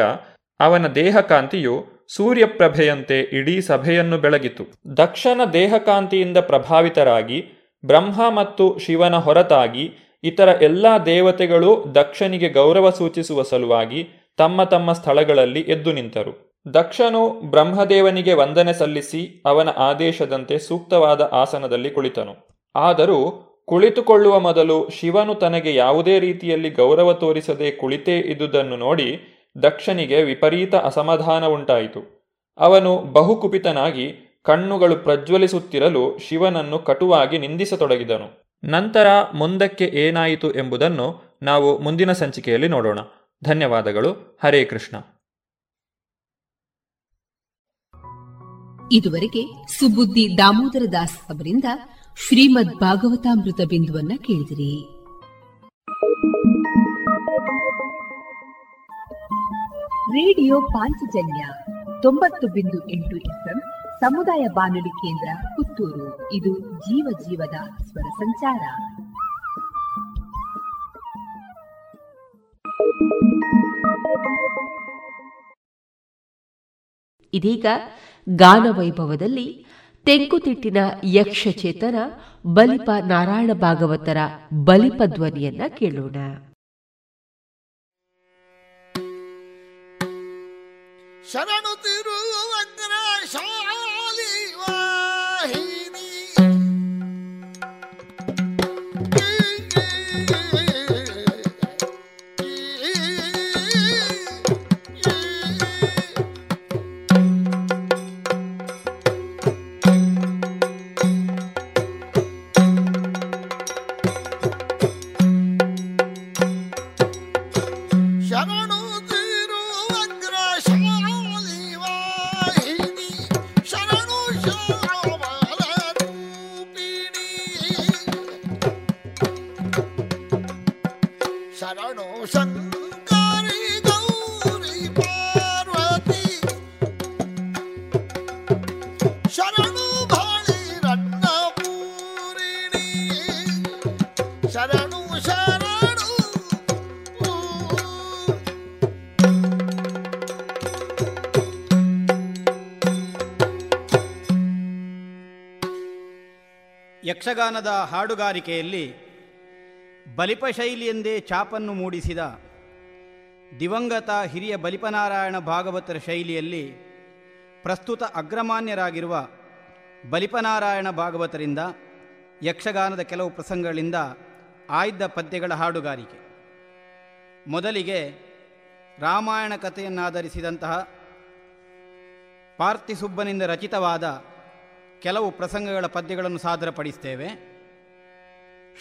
ಅವನ ದೇಹಕಾಂತಿಯು ಸೂರ್ಯಪ್ರಭೆಯಂತೆ ಇಡೀ ಸಭೆಯನ್ನು ಬೆಳಗಿತು. ದಕ್ಷನ ದೇಹಕಾಂತಿಯಿಂದ ಪ್ರಭಾವಿತರಾಗಿ ಬ್ರಹ್ಮ ಮತ್ತು ಶಿವನ ಹೊರತಾಗಿ ಇತರ ಎಲ್ಲ ದೇವತೆಗಳು ದಕ್ಷನಿಗೆ ಗೌರವ ಸೂಚಿಸುವ ಸಲುವಾಗಿ ತಮ್ಮ ತಮ್ಮ ಸ್ಥಳಗಳಲ್ಲಿ ಎದ್ದು ನಿಂತರು. ದಕ್ಷನು ಬ್ರಹ್ಮದೇವನಿಗೆ ವಂದನೆ ಸಲ್ಲಿಸಿ ಅವನ ಆದೇಶದಂತೆ ಸೂಕ್ತವಾದ ಆಸನದಲ್ಲಿ ಕುಳಿತನು. ಆದರೂ ಕುಳಿತುಕೊಳ್ಳುವ ಮೊದಲು ಶಿವನು ತನಗೆ ಯಾವುದೇ ರೀತಿಯಲ್ಲಿ ಗೌರವ ತೋರಿಸದೆ ಕುಳಿತೇ ಇದ್ದುದನ್ನು ನೋಡಿ ದಕ್ಷನಿಗೆ ವಿಪರೀತ ಅಸಮಾಧಾನ ಉಂಟಾಯಿತು. ಅವನು ಬಹುಕುಪಿತನಾಗಿ ಕಣ್ಣುಗಳು ಪ್ರಜ್ವಲಿಸುತ್ತಿರಲು ಶಿವನನ್ನು ಕಟುವಾಗಿ ನಿಂದಿಸತೊಡಗಿದನು. ನಂತರ ಮುಂದಕ್ಕೆ ಏನಾಯಿತು ಎಂಬುದನ್ನು ನಾವು ಮುಂದಿನ ಸಂಚಿಕೆಯಲ್ಲಿ ನೋಡೋಣ. ಧನ್ಯವಾದಗಳು. ಹರೇ ಕೃಷ್ಣ. ಇದುವರೆಗೆ ಸುಬುದ್ದಿ ದಾಮೋದರ ದಾಸ್ ಅವರಿಂದ ಶ್ರೀಮದ್ ಭಾಗವತಾಮೃತ ಬಿಂದುವನ್ನ ಕೇಳಿದಿರಿ. ರೇಡಿಯೋ ಪಾಂಚಜನ್ಯ ತೊಂಬತ್ತು ಬಿಂದು ಎಂಟು ಎಫ್ಎಂ ಸಮುದಾಯ ಬಾನುಲಿ ಕೇಂದ್ರ ಪುತ್ತೂರು. ಇದು ಜೀವ ಜೀವದ ಸ್ವರ ಸಂಚಾರ. ಇದೀಗ ಗಾನವೈಭವದಲ್ಲಿ ತೆಂಕುತಿಟ್ಟಿನ ಯಕ್ಷಚೇತನ ಬಲಿಪ ನಾರಾಯಣ ಭಾಗವತರ ಬಲಿಪ ಧ್ವನಿಯನ್ನ ಕೇಳೋಣ. ಶರಣು ಯಕ್ಷಗಾನದ ಹಾಡುಗಾರಿಕೆಯಲ್ಲಿ ಬಲಿಪ ಶೈಲಿಯೆಂದೇ ಛಾಪನ್ನು ಮೂಡಿಸಿದ ದಿವಂಗತ ಹಿರಿಯ ಬಲಿಪನಾರಾಯಣ ಭಾಗವತರ ಶೈಲಿಯಲ್ಲಿ ಪ್ರಸ್ತುತ ಅಗ್ರಮಾನ್ಯರಾಗಿರುವ ಬಲಿಪನಾರಾಯಣ ಭಾಗವತರಿಂದ ಯಕ್ಷಗಾನದ ಕೆಲವು ಪ್ರಸಂಗಗಳಿಂದ ಆಯ್ದ ಪದ್ಯಗಳ ಹಾಡುಗಾರಿಕೆ. ಮೊದಲಿಗೆ ರಾಮಾಯಣ ಕಥೆಯನ್ನಾಧರಿಸಿದಂತಹ ಪಾರ್ಥಿಸುಬ್ಬನಿಂದ ರಚಿತವಾದ ಕೆಲವು ಪ್ರಸಂಗಗಳ ಪದ್ಯಗಳನ್ನು ಸಾದರಪಡಿಸ್ತೇವೆ.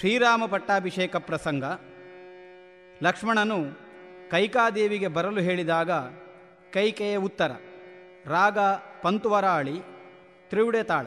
ಶ್ರೀರಾಮ ಪಟ್ಟಾಭಿಷೇಕ ಪ್ರಸಂಗ. ಲಕ್ಷ್ಮಣನು ಕೈಕಾದೇವಿಗೆ ಬರಲು ಹೇಳಿದಾಗ ಕೈಕೆಯ ಉತ್ತರ, ರಾಗ ಪಂತುವರಾಳಿ ತ್ರಿವುಡೆ ತಾಳ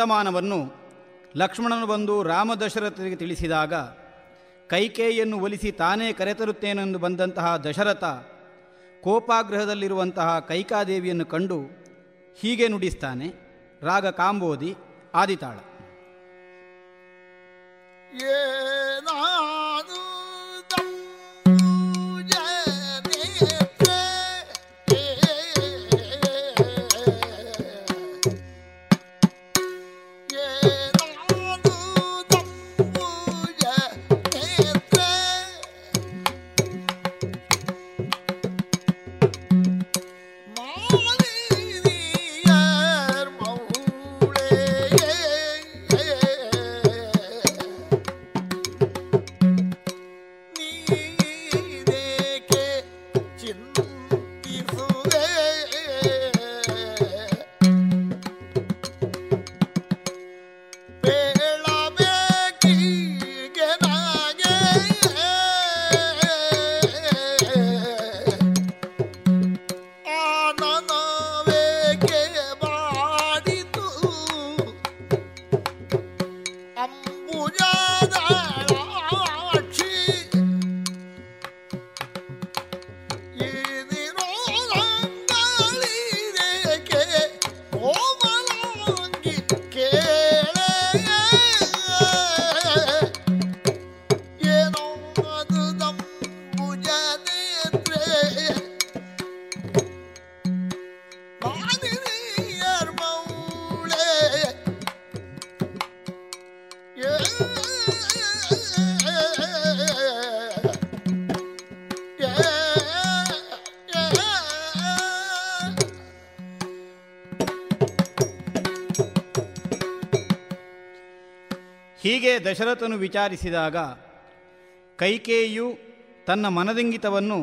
ವರ್ತಮಾನವನ್ನು ಲಕ್ಷ್ಮಣನು ಬಂದು ರಾಮ ದಶರಥರಿಗೆ ತಿಳಿಸಿದಾಗ, ಕೈಕೇಯಿಯನ್ನು ಒಲಿಸಿ ತಾನೇ ಕರೆತರುತ್ತೇನೆಂದು ಬಂದಂತಹ ದಶರಥ ಕೋಪಾಗ್ರಹದಲ್ಲಿರುವಂತಹ ಕೈಕಾದೇವಿಯನ್ನು ಕಂಡು, ಹೀಗೆ ನುಡಿಸ್ತಾನೆ, ರಾಗ ಕಾಂಬೋದಿ, ಆದಿತಾಳ. ಏನಾದು ದಶರಥನು ವಿಚಾರಿಸಿದಾಗ ಕೈಕೇಯಿಯು ತನ್ನ ಮನದಿಂಗಿತವನ್ನು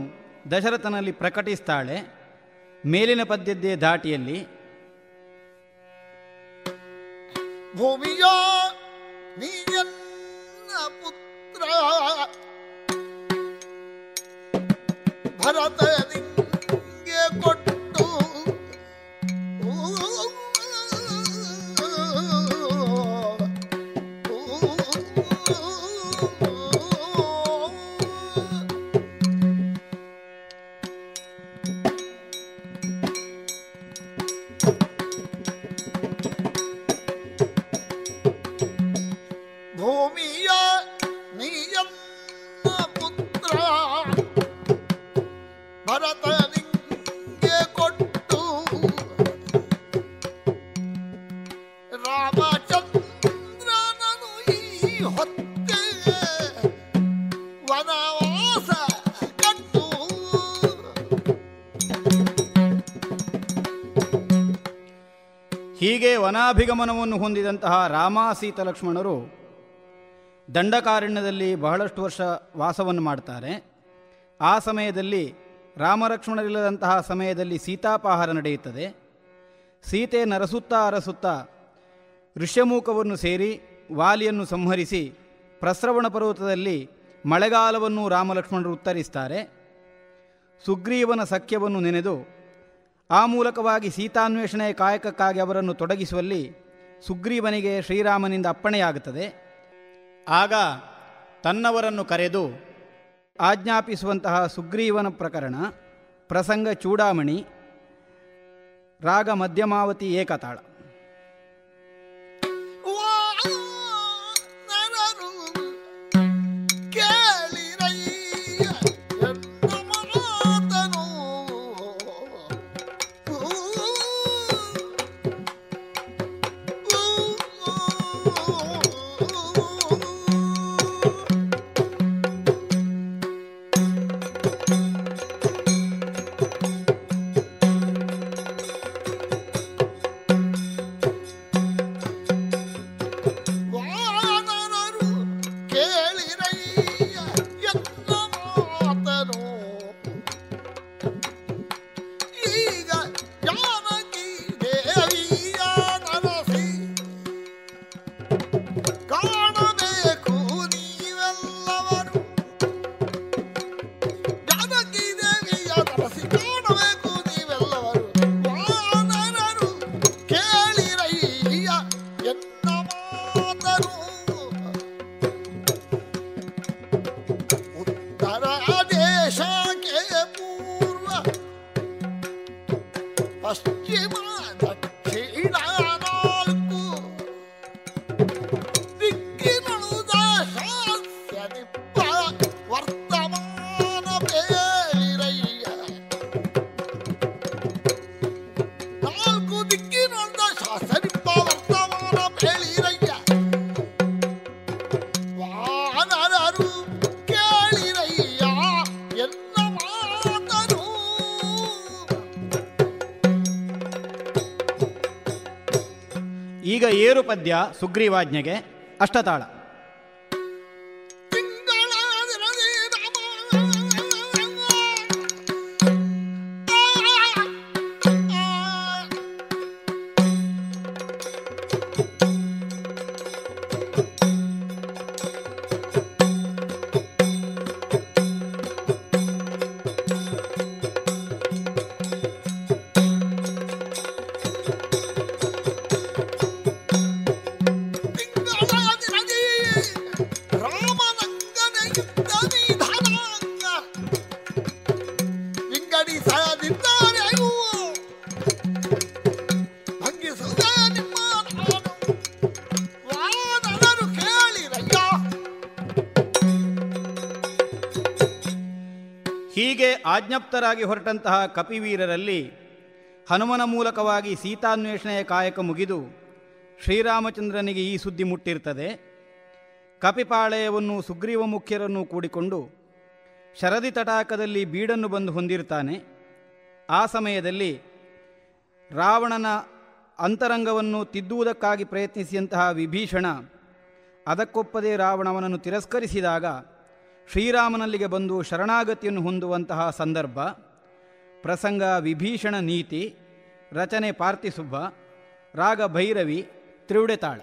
ದಶರಥನಲ್ಲಿ ಪ್ರಕಟಿಸ್ತಾಳೆ ಮೇಲಿನ ಪದ್ಯದ್ದೇ ದಾಟಿಯಲ್ಲಿ ಭೂಮಿಯ ವನಾಭಿಗಮನವನ್ನು ಹೊಂದಿದಂತಹ ರಾಮ ಸೀತ ಲಕ್ಷ್ಮಣರು ದಂಡಕಾರಣ್ಯದಲ್ಲಿ ಬಹಳಷ್ಟು ವರ್ಷ ವಾಸವನ್ನು ಮಾಡ್ತಾರೆ. ಆ ಸಮಯದಲ್ಲಿ ರಾಮಲಕ್ಷ್ಮಣರಿಲ್ಲದಂತಹ ಸಮಯದಲ್ಲಿ ಸೀತಾಪಾಹಾರ ನಡೆಯುತ್ತದೆ. ಸೀತೆ ನರಸುತ್ತಾ ಅರಸುತ್ತಾ ಋಷ್ಯಮೂಕವನ್ನು ಸೇರಿ ವಾಲಿಯನ್ನು ಸಂಹರಿಸಿ ಪ್ರಸ್ರವಣ ಪರ್ವತದಲ್ಲಿ ಮಳೆಗಾಲವನ್ನು ರಾಮಲಕ್ಷ್ಮಣರು ಉತ್ತರಿಸ್ತಾರೆ. ಸುಗ್ರೀವನ ಸಖ್ಯವನ್ನು ನೆನೆದು ಆ ಮೂಲಕವಾಗಿ ಸೀತಾನ್ವೇಷಣೆಯ ಕಾಯಕಕ್ಕಾಗಿ ಅವರನ್ನು ತೊಡಗಿಸುವಲ್ಲಿ ಸುಗ್ರೀವನಿಗೆ ಶ್ರೀರಾಮನಿಂದ ಅಪ್ಪಣೆಯಾಗುತ್ತದೆ. ಆಗ ತನ್ನವರನ್ನು ಕರೆದು ಆಜ್ಞಾಪಿಸುವಂತಹ ಸುಗ್ರೀವನ ಪ್ರಕರಣ, ಪ್ರಸಂಗ ಚೂಡಾಮಣಿ, ರಾಗ ಮಧ್ಯಮಾವತಿ ಏಕತಾಳ. ಪದ್ಯ ಸುಗ್ರೀವಾಜ್ಞೆಗೆ ಅಷ್ಟತಾಳ. ಹೀಗೆ ಆಜ್ಞಪ್ತರಾಗಿ ಹೊರಟಂತಹ ಕಪಿವೀರರಲ್ಲಿ ಹನುಮನ ಮೂಲಕವಾಗಿ ಸೀತಾನ್ವೇಷಣೆಯ ಕಾಯಕ ಮುಗಿದು ಶ್ರೀರಾಮಚಂದ್ರನಿಗೆ ಈ ಸುದ್ದಿ ಮುಟ್ಟಿರ್ತದೆ. ಕಪಿಪಾಳೆಯವನ್ನು ಸುಗ್ರೀವ ಮುಖ್ಯರನ್ನು ಕೂಡಿಕೊಂಡು ಶರದಿ ತಟಾಕದಲ್ಲಿ ಬೀಡನ್ನು ಬಂದು ಹೊಂದಿರ್ತಾನೆ. ಆ ಸಮಯದಲ್ಲಿ ರಾವಣನ ಅಂತರಂಗವನ್ನು ತಿದ್ದುವುದಕ್ಕಾಗಿ ಪ್ರಯತ್ನಿಸಿದಂತಹ ವಿಭೀಷಣ ಅದಕ್ಕೊಪ್ಪದೇ ರಾವಣವನನ್ನು ತಿರಸ್ಕರಿಸಿದಾಗ ಶ್ರೀರಾಮನಲ್ಲಿಗೆ ಬಂದು ಶರಣಾಗತಿಯನ್ನು ಹೊಂದುವಂತಹ ಸಂದರ್ಭ ಪ್ರಸಂಗ ವಿಭೀಷಣ ನೀತಿ ರಚನೆ ಪಾರ್ಥಿಸುಬ್ಬ ರಾಗ ಭೈರವಿ ತ್ರಿವಡೆತಾಳ.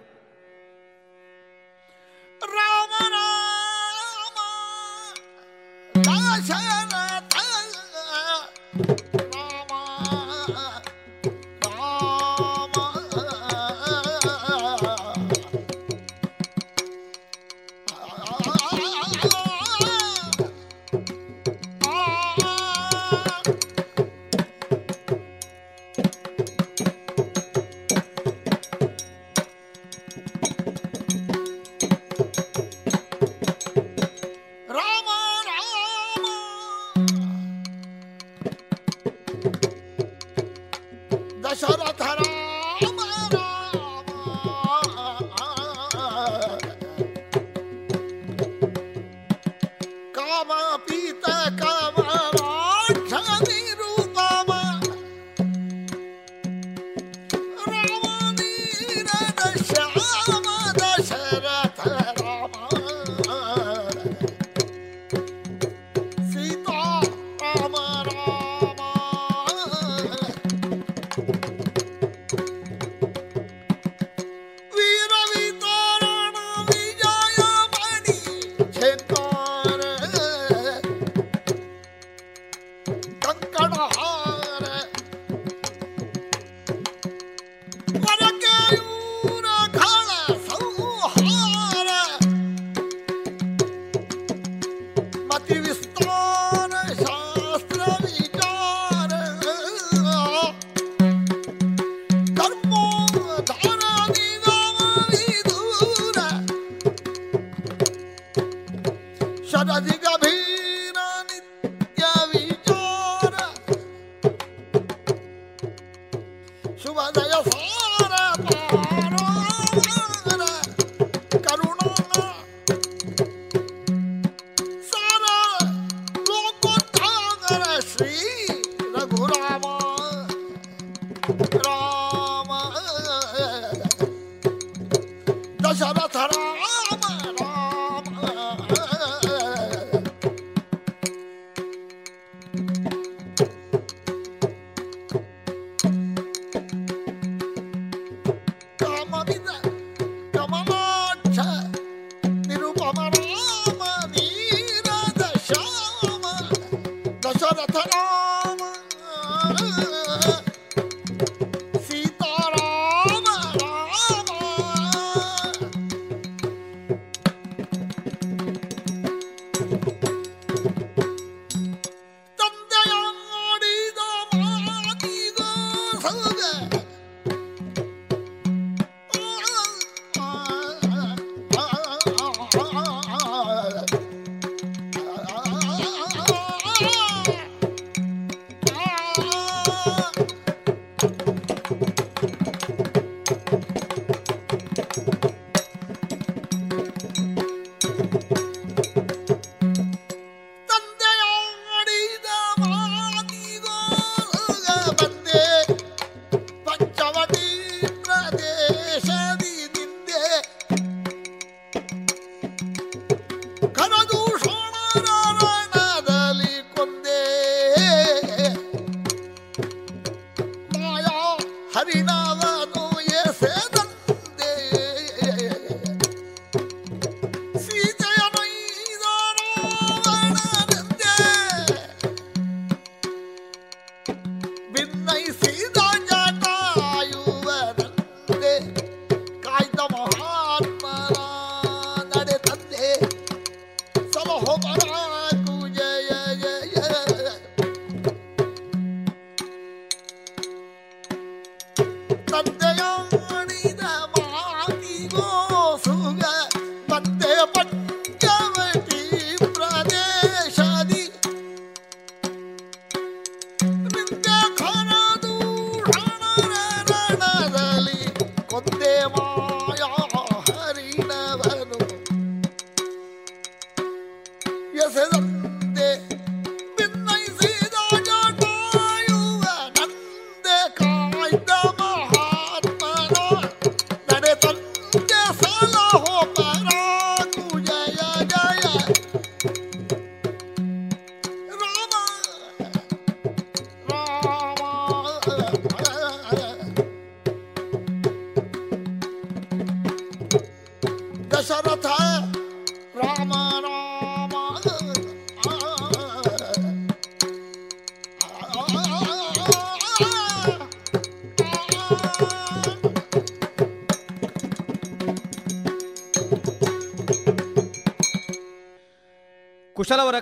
Yes,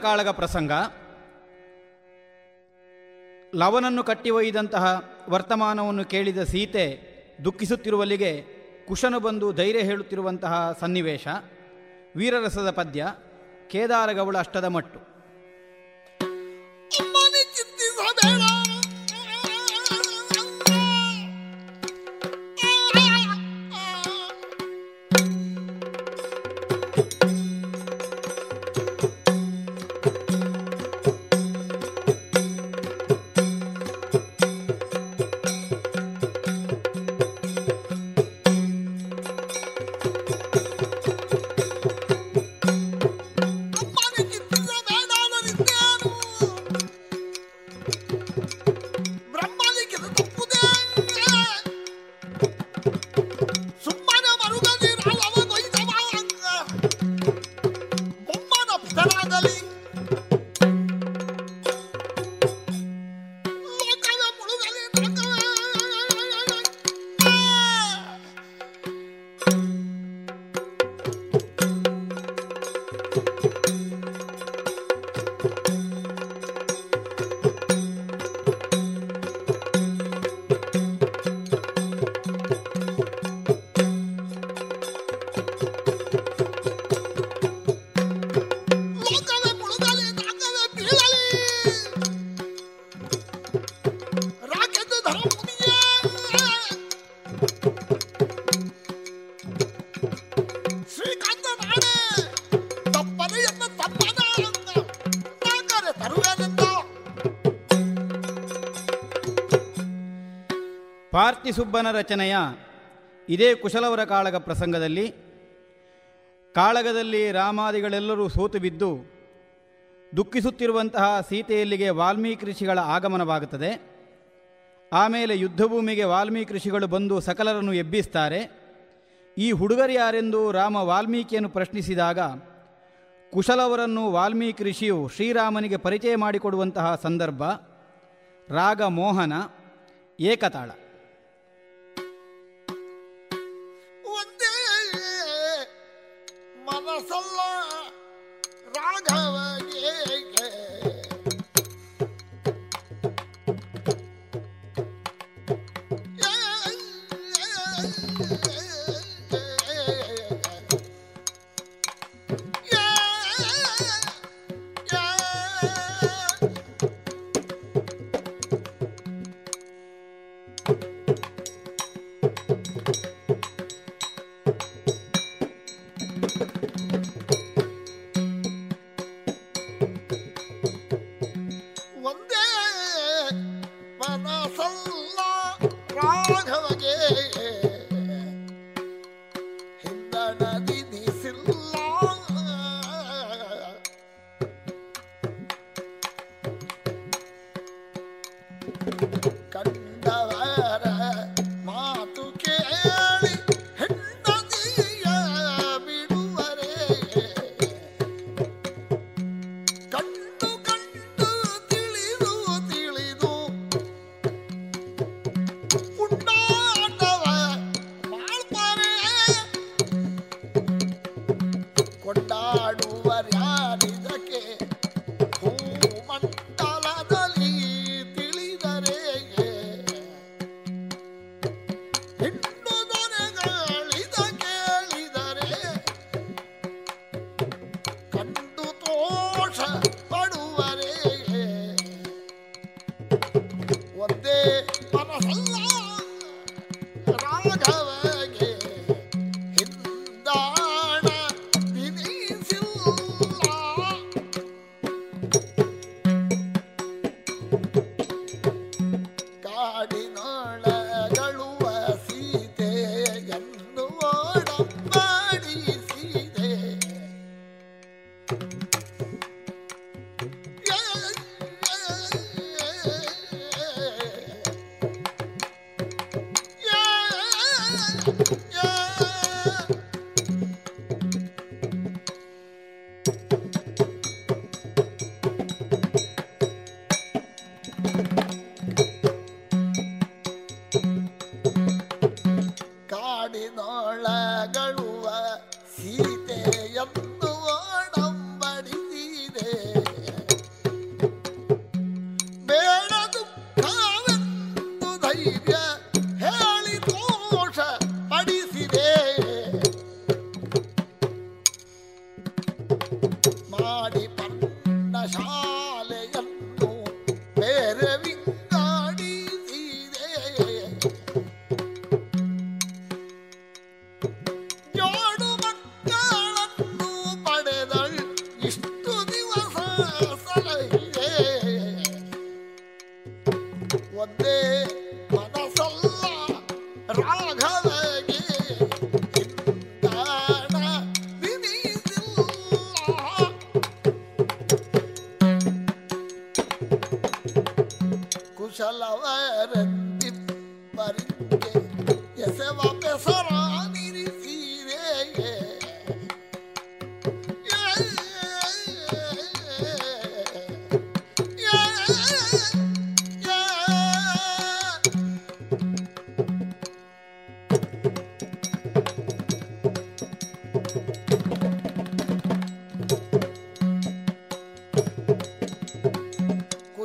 ಕಾಳಗ ಪ್ರಸಂಗ. ಲವನನ್ನು ಕಟ್ಟಿ ಒಯ್ದಂತಹ ವರ್ತಮಾನವನ್ನು ಕೇಳಿದ ಸೀತೆ ದುಃಖಿಸುತ್ತಿರುವಲ್ಲಿಗೆ ಕುಶನು ಬಂದು ಧೈರ್ಯ ಹೇಳುತ್ತಿರುವಂತಹ ಸನ್ನಿವೇಶ. ವೀರರಸದ ಪದ್ಯ, ಕೇದಾರಗೌಳ ಅಷ್ಟದ ಮಟ್ಟು. ಪಾರ್ತಿಸುಬ್ಬನ ರಚನೆಯ ಇದೇ ಕುಶಲವರ ಕಾಳಗ ಪ್ರಸಂಗದಲ್ಲಿ ಕಾಳಗದಲ್ಲಿ ರಾಮಾದಿಗಳೆಲ್ಲರೂ ಸೋತು ಬಿದ್ದು ದುಃಖಿಸುತ್ತಿರುವಂತಹ ಸೀತೆಯಲ್ಲಿಗೆ ವಾಲ್ಮೀಕಿ ಋಷಿಗಳ ಆಗಮನವಾಗುತ್ತದೆ. ಆಮೇಲೆ ಯುದ್ಧಭೂಮಿಗೆ ವಾಲ್ಮೀಕಿ ಋಷಿಗಳು ಬಂದು ಸಕಲರನ್ನು ಎಬ್ಬಿಸ್ತಾರೆ. ಈ ಹುಡುಗರು ಯಾರೆಂದು ರಾಮ ವಾಲ್ಮೀಕಿಯನ್ನು ಪ್ರಶ್ನಿಸಿದಾಗ ಕುಶಲವರನ್ನು ವಾಲ್ಮೀಕಿ ಋಷಿಯು ಶ್ರೀರಾಮನಿಗೆ ಪರಿಚಯ ಮಾಡಿಕೊಡುವಂತಹ ಸಂದರ್ಭ ರಾಗ ಮೋಹನ ಏಕತಾಳ.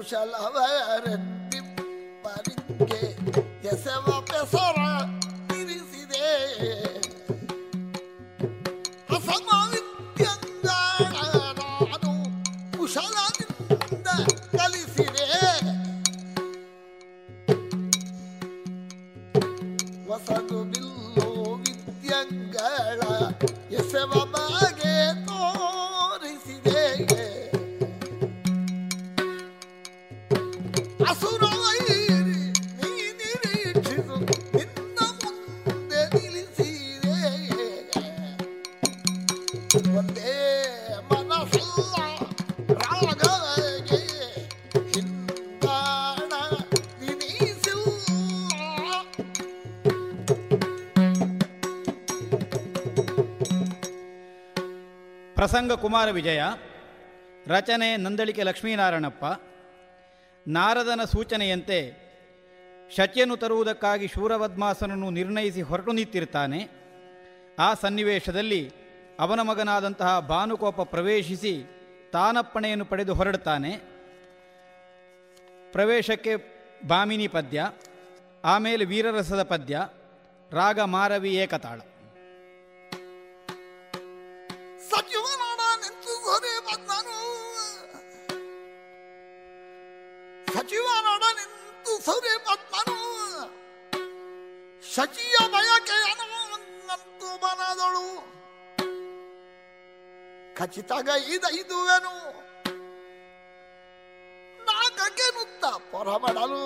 कुशल वरक्ति परिज्ञे यसवा ಕುಮಾರ ವಿಜಯ, ರಚನೆ ನಂದಳಿಕೆ ಲಕ್ಷ್ಮೀನಾರಾಯಣಪ್ಪ, ನಾರದನ ಸೂಚನೆಯಂತೆ ಶಚಿಯನ್ನು ತರುವುದಕ್ಕಾಗಿ ಶೂರವದ್ಮಾಸನನ್ನು ನಿರ್ಣಯಿಸಿ ಹೊರಟು ನಿಂತಿರ್ತಾನೆ. ಆ ಸನ್ನಿವೇಶದಲ್ಲಿ ಅವನ ಮಗನಾದಂತಹ ಭಾನುಕೋಪ ಪ್ರವೇಶಿಸಿ ತಾನಪ್ಪಣೆಯನ್ನು ಪಡೆದು ಹೊರಡ್ತಾನೆ. ಪ್ರವೇಶಕ್ಕೆ ಬಾಮಿನಿ ಪದ್ಯ, ಆಮೇಲೆ ವೀರರಸದ ಪದ್ಯ, ರಾಗ ಮಾರವಿ ಏಕತಾಳ. ಶಚಿಯ ಬಯಕೆಯನಂತೂ ಮನದಳು. ಖಚಿತಗ ಇದೈದುವೆನು ನಾಗಕ್ಕೆ ನುತ್ತ ಪೊರಬಡಲು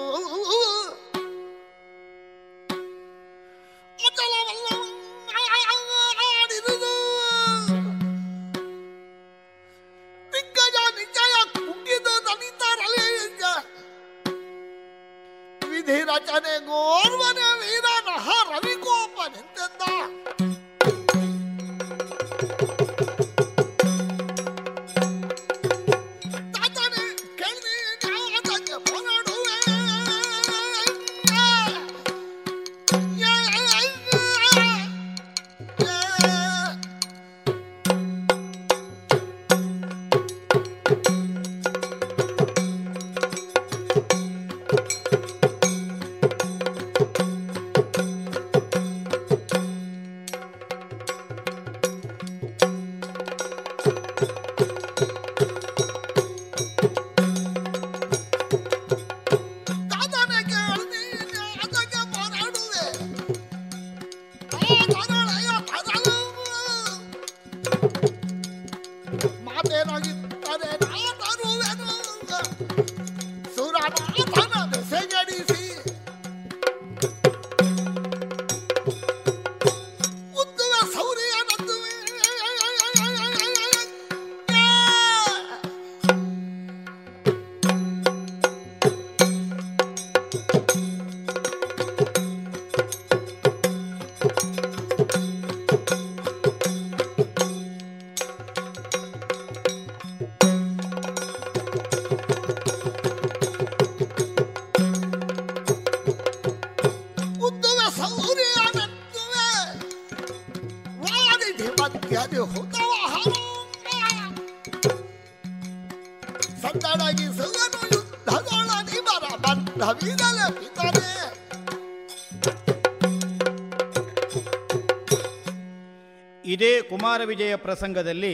ಇದೇ ಕುಮಾರ ವಿಜಯ ಪ್ರಸಂಗದಲ್ಲಿ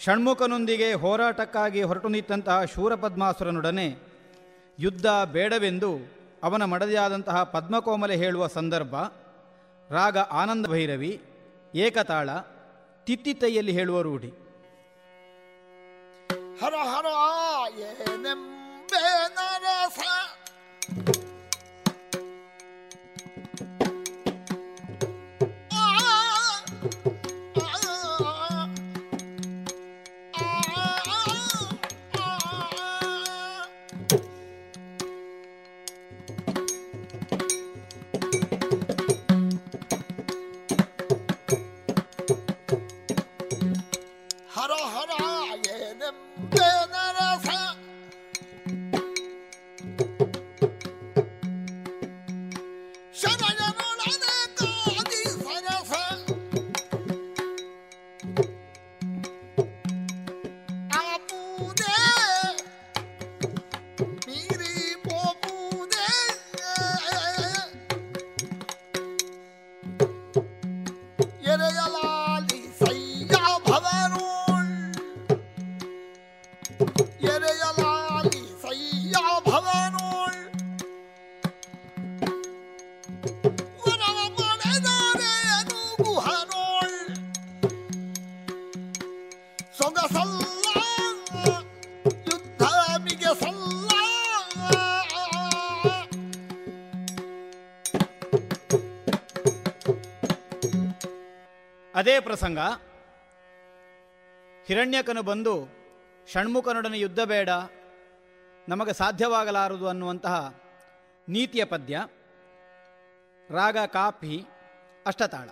ಷಣ್ಮುಖನೊಂದಿಗೆ ಹೋರಾಟಕ್ಕಾಗಿ ಹೊರಟು ನಿಂತಹ ಶೂರಪದ್ಮಾಸುರನೊಡನೆ ಯುದ್ಧ ಬೇಡವೆಂದು ಅವನ ಮಡದಿಯಾದಂತಹ ಪದ್ಮಕೋಮಲೆ ಹೇಳುವ ಸಂದರ್ಭ, ರಾಗ ಆನಂದ ಭೈರವಿ, ಏಕತಾಳ ತಿತ್ತಿತ್ತೈಯಲ್ಲಿ ಹೇಳುವ ರೂಢಿ. ಹರ ಹರ ಪ್ರಸಂಗ. ಹಿರಣ್ಯಕನು ಬಂದು ಷಣ್ಮುಖನೊಡನೆ ಯುದ್ಧ ಬೇಡ ನಮಗೆ ಸಾಧ್ಯವಾಗಲಾರದು ಅನ್ನುವಂತಹ ನೀತಿಯ ಪದ್ಯ. ರಾಗ ಕಾಪಿ ಅಷ್ಟತಾಳ.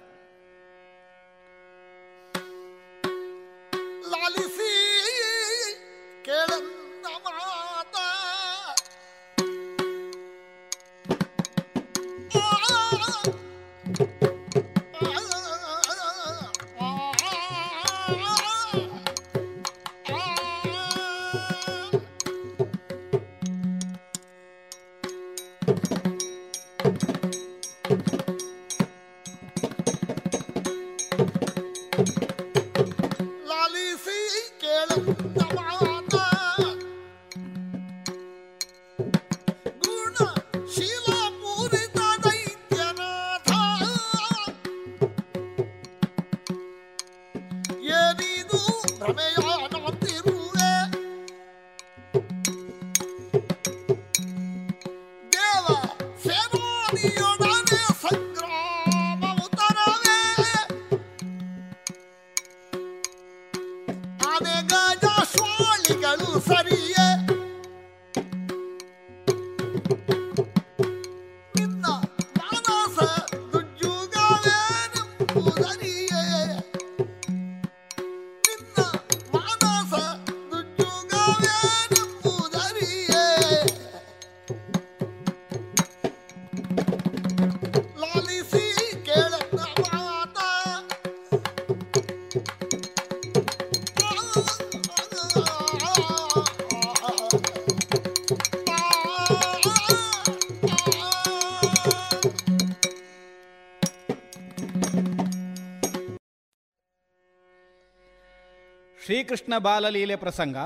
ಶ್ರೀಕೃಷ್ಣ ಬಾಲಲೀಲೆ ಪ್ರಸಂಗ,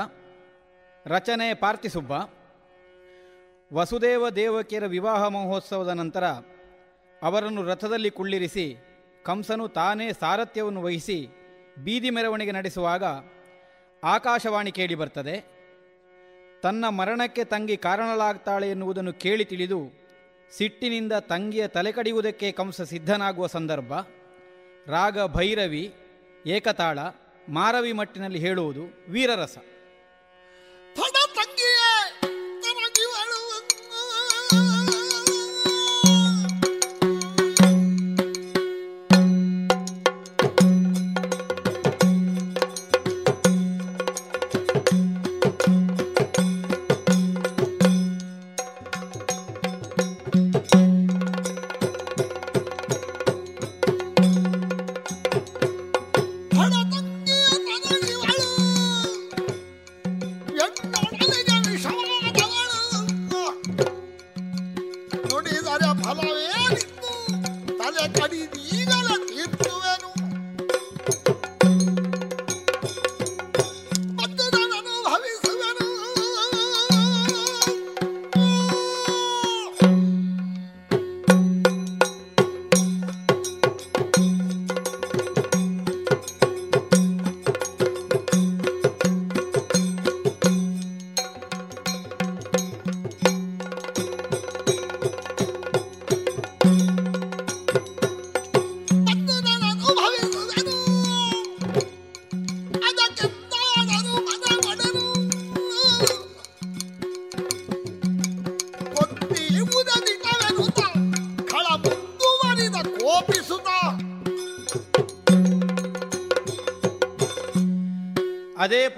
ರಚನೆ ಪಾರ್ತಿಸುಬ್ಬ ವಸುದೇವ ದೇವಕಿಯರ ವಿವಾಹ ಮಹೋತ್ಸವದ ನಂತರ ಅವರನ್ನು ರಥದಲ್ಲಿ ಕುಳ್ಳಿರಿಸಿ ಕಂಸನು ತಾನೇ ಸಾರಥ್ಯವನ್ನು ವಹಿಸಿ ಬೀದಿ ಮೆರವಣಿಗೆ ನಡೆಸುವಾಗ ಆಕಾಶವಾಣಿ ಕೇಳಿ ಬರ್ತದೆ. ತನ್ನ ಮರಣಕ್ಕೆ ತಂಗಿ ಕಾರಣಲಾಗ್ತಾಳೆ ಎನ್ನುವುದನ್ನು ಕೇಳಿ ತಿಳಿದು ಸಿಟ್ಟಿನಿಂದ ತಂಗಿಯ ತಲೆಕಡಿಯುವುದಕ್ಕೆ ಕಂಸ ಸಿದ್ಧನಾಗುವ ಸಂದರ್ಭ, ರಾಗ ಭೈರವಿ, ಏಕತಾಳ ಮಾರವಿ ಮಟ್ಟಿನಲ್ಲಿ ಹೇಳುವುದು ವೀರರಸ.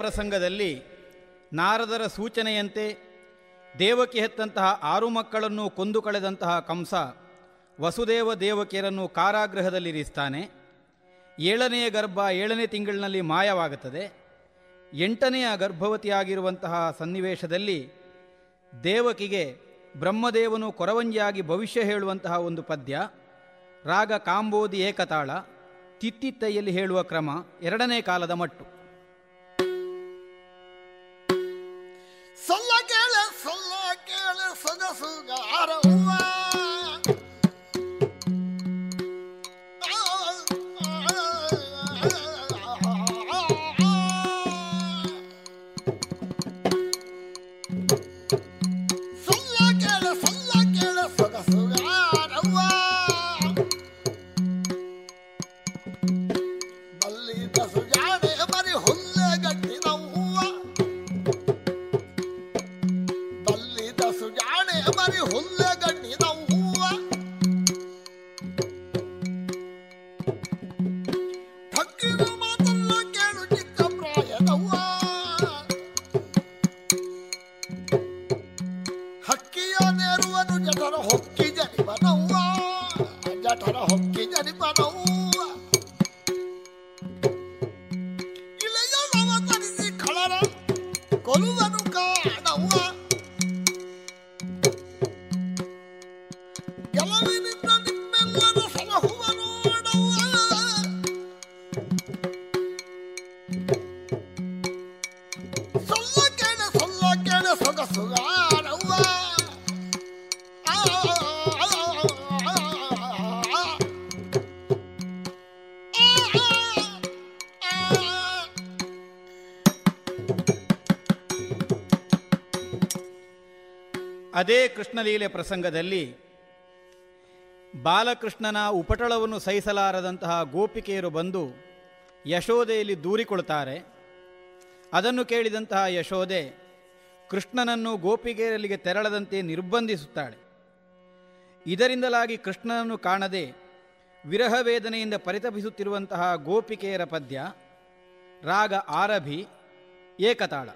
ಪ್ರಸಂಗದಲ್ಲಿ ನಾರದರ ಸೂಚನೆಯಂತೆ ದೇವಕಿ ಹೆತ್ತಂತಹ ಆರು ಮಕ್ಕಳನ್ನು ಕೊಂದು ಕಳೆದಂತಹ ಕಂಸ ವಸುದೇವ ದೇವಕಿಯರನ್ನು ಕಾರಾಗೃಹದಲ್ಲಿರಿಸ್ತಾನೆ. ಏಳನೆಯ ಗರ್ಭ ಏಳನೇ ತಿಂಗಳಿನಲ್ಲಿ ಮಾಯವಾಗುತ್ತದೆ. ಎಂಟನೆಯ ಗರ್ಭವತಿಯಾಗಿರುವಂತಹ ಸನ್ನಿವೇಶದಲ್ಲಿ ದೇವಕಿಗೆ ಬ್ರಹ್ಮದೇವನು ಕೊರವಂಜಿಯಾಗಿ ಭವಿಷ್ಯ ಹೇಳುವಂತಹ ಒಂದು ಪದ್ಯ, ರಾಗ ಕಾಂಬೋದಿ ಏಕತಾಳ, ತಿತ್ತಿತ್ತೈಯಲ್ಲಿ ಹೇಳುವ ಕ್ರಮ ಎರಡನೇ ಕಾಲದ ಮಟ್ಟು. I don't. ಕೃಷ್ಣಲೀಲೆ ಪ್ರಸಂಗದಲ್ಲಿ ಬಾಲಕೃಷ್ಣನ ಉಪಟಳವನ್ನು ಸಹಿಸಲಾರದಂತಹ ಗೋಪಿಕೆಯರು ಬಂದು ಯಶೋದೆಯಲ್ಲಿ ದೂರಿಕೊಳ್ತಾರೆ ಅದನ್ನು ಕೇಳಿದಂತಹ ಯಶೋದೆ ಕೃಷ್ಣನನ್ನು ಗೋಪಿಕೆಯರಲ್ಲಿಗೆ ತೆರಳದಂತೆ ನಿರ್ಬಂಧಿಸುತ್ತಾಳೆ. ಇದರಿಂದಲಾಗಿ ಕೃಷ್ಣನನ್ನು ಕಾಣದೆ ವಿರಹ ವೇದನೆಯಿಂದ ಪರಿತಪಿಸುತ್ತಿರುವಂತಹ ಗೋಪಿಕೆಯರ ಪದ್ಯ ರಾಗ ಆರಭಿ ಏಕತಾಳ.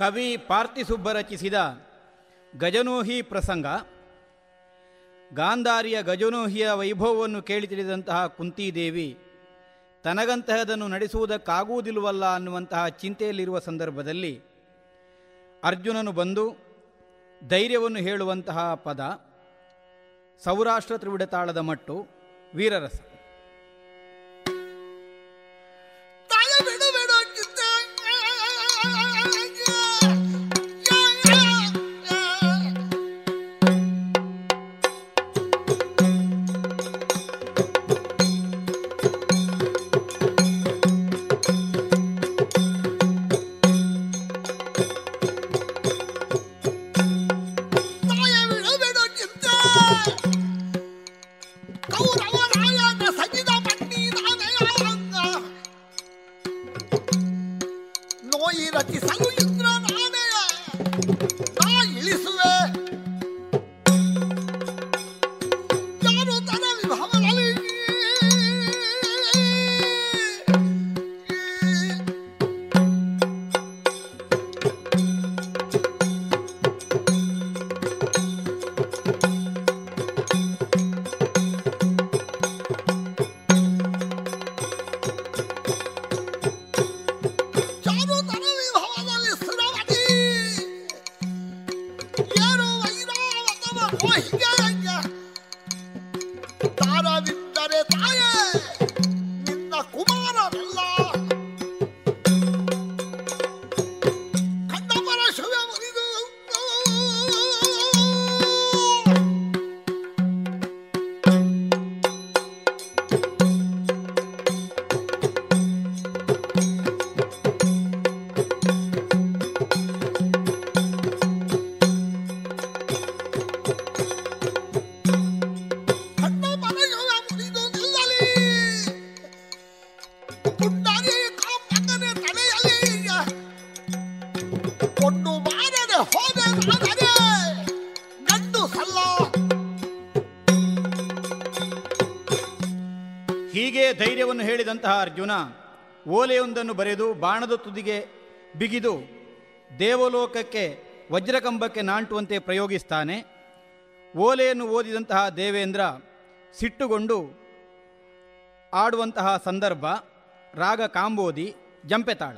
ಕವಿ ಪಾರ್ಥಿಸುಬ್ಬ ರಚಿಸಿದ ಗಜನೋಹಿ ಪ್ರಸಂಗ, ಗಾಂಧಾರಿಯ ಗಜನೋಹಿಯ ವೈಭವವನ್ನು ಕೇಳಿ ತಿಳಿದಂತಹ ಕುಂತಿದೇವಿ, ತನಗಂತಹದನ್ನು ನಡೆಸುವುದಕ್ಕಾಗುವುದಿಲ್ಲವಲ್ಲ ಅನ್ನುವಂತಹ ಚಿಂತೆಯಲ್ಲಿರುವ ಸಂದರ್ಭದಲ್ಲಿ ಅರ್ಜುನನು ಬಂದು ಧೈರ್ಯವನ್ನು ಹೇಳುವಂತಹ ಪದ, ಸೌರಾಷ್ಟ್ರ ತ್ರಿವಿಡತಾಳದ ಮಟ್ಟು, ವೀರರಸ. ಹೇಳಿದಂತಹ ಅರ್ಜುನ ಓಲೆಯೊಂದನ್ನು ಬರೆದು ಬಾಣದ ತುದಿಗೆ ಬಿಗಿದು ದೇವಲೋಕಕ್ಕೆ, ವಜ್ರಕಂಬಕ್ಕೆ ನಾಂಟುವಂತೆ ಪ್ರಯೋಗಿಸ್ತಾನೆ. ಓಲೆಯನ್ನು ಓದಿದಂತಹ ದೇವೇಂದ್ರ ಸಿಟ್ಟುಗೊಂಡು ಆಡುವಂತಹ ಸಂದರ್ಭ, ರಾಗ ಕಾಂಬೋದಿ, ಜಂಪೆತಾಳ.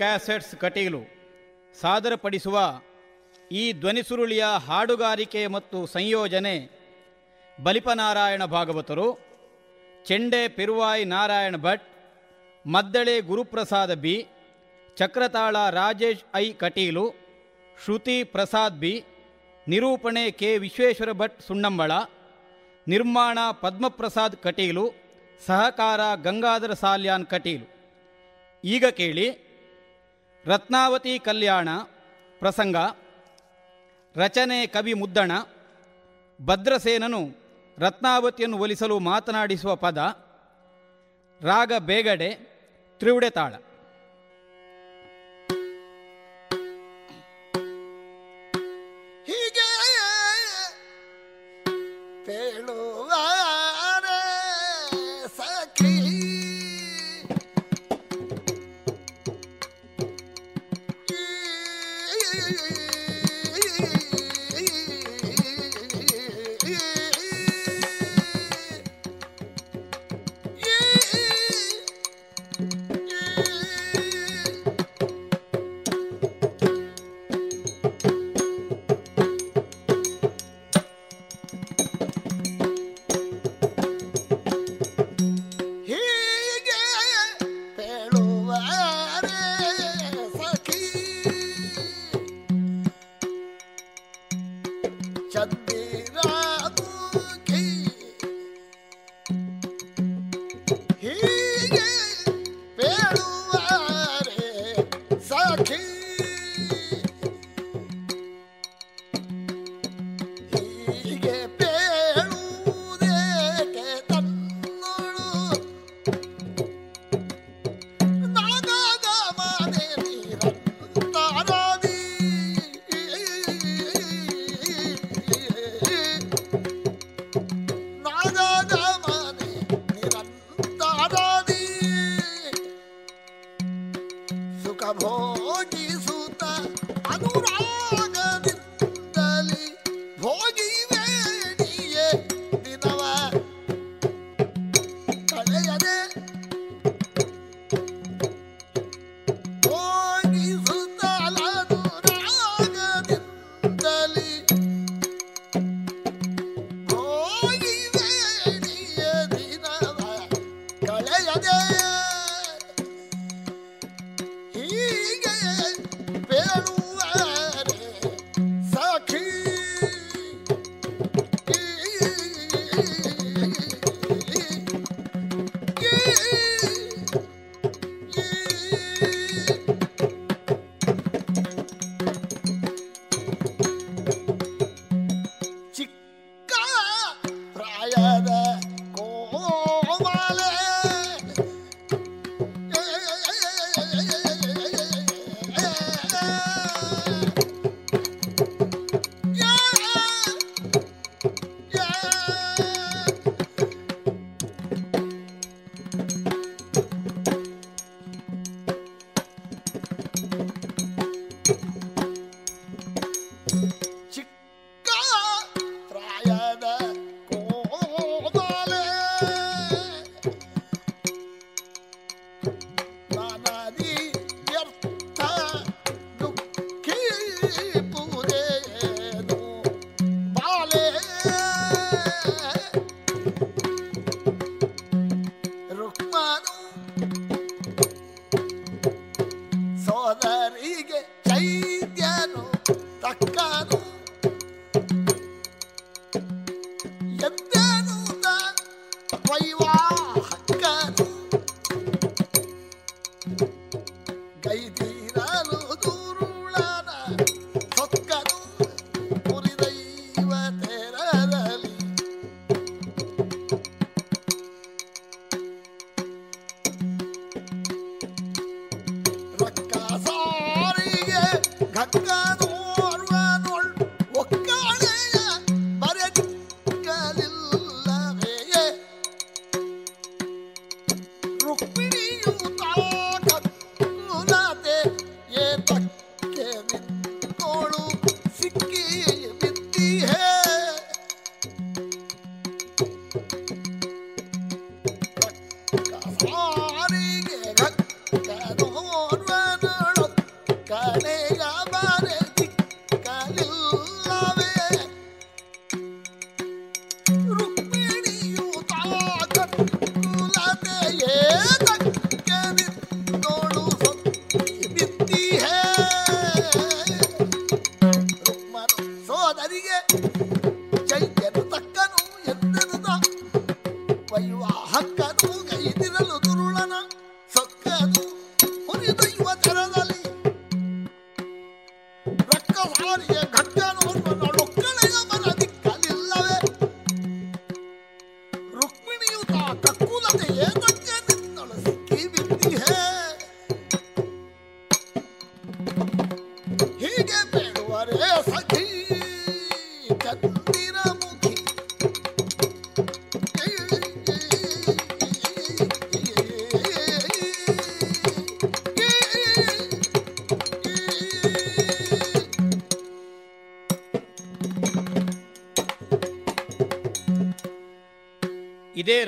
ಕ್ಯಾಸೆಟ್ಸ್ ಕಟೀಲು ಸಾದರಪಡಿಸುವ ಈ ಧ್ವನಿಸುರುಳಿಯ ಹಾಡುಗಾರಿಕೆ ಮತ್ತು ಸಂಯೋಜನೆ ಬಲಿಪನಾರಾಯಣ ಭಾಗವತರು, ಚೆಂಡೆ ಪೆರುವಾಯಿ ನಾರಾಯಣ ಭಟ್, ಮದ್ದಳೆ ಗುರುಪ್ರಸಾದ ಬಿ, ಚಕ್ರತಾಳ Rajesh I Kateel, Shruti Prasad B, ನಿರೂಪಣೆ ಕೆ ವಿಶ್ವೇಶ್ವರ ಭಟ್ ಸುಣ್ಣಂಬಳ, ನಿರ್ಮಾಣ ಪದ್ಮಪ್ರಸಾದ್ ಕಟೀಲು, ಸಹಕಾರ ಗಂಗಾಧರ ಸಾಲ್ಯಾನ್ ಕಟೀಲು. ಈಗ ಕೇಳಿ ರತ್ನಾವತಿ ಕಲ್ಯಾಣ ಪ್ರಸಂಗ, ರಚನೆ ಕವಿ ಮುದ್ದಣ, ಭದ್ರಸೇನನು ರತ್ನಾವತಿಯನ್ನು ಒಲಿಸಲು ಮಾತನಾಡಿಸುವ ಪದ, ರಾಗ ಬೇಗಡೆ ತ್ರಿವುಡೆ ತಾಳ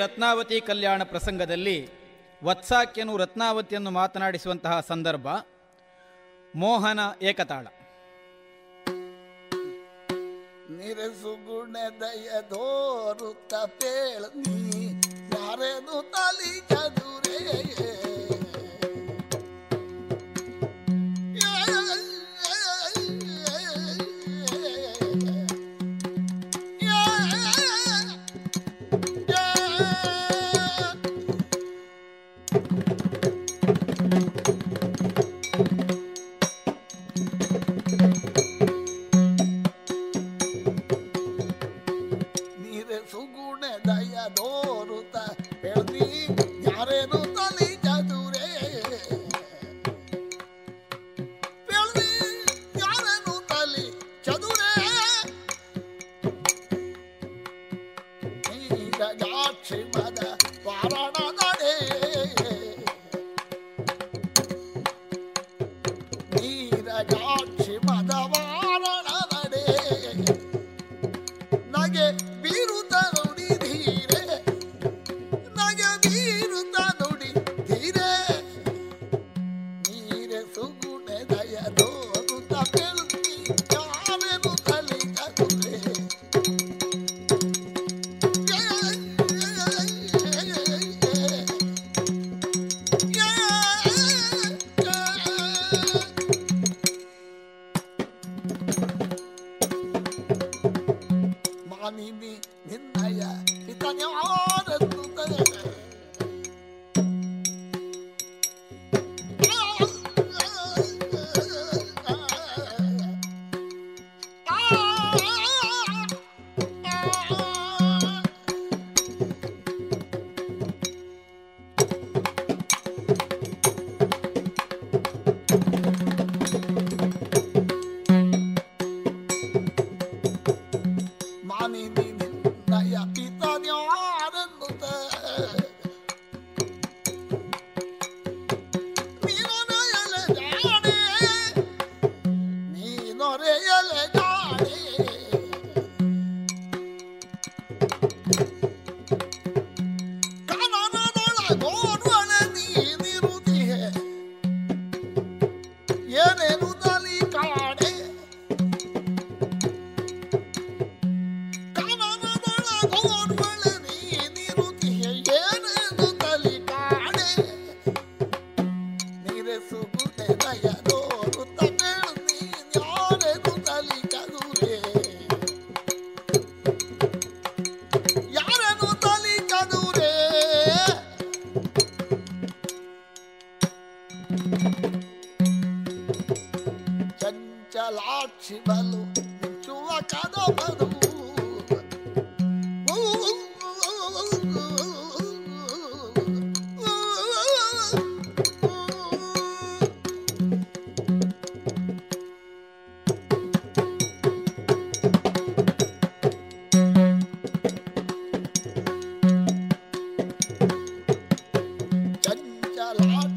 ರತ್ನಾವತಿ ಕಲ್ಯಾಣ ಪ್ರಸಂಗದಲ್ಲಿ ವತ್ಸಾಕ್ಯನು ರತ್ನಾವತಿಯನ್ನು ಮಾತನಾಡಿಸುವಂತಹ ಸಂದರ್ಭ ಮೋಹನ ಏಕತಾಳ. ನಿರಸುಗುಣದಯ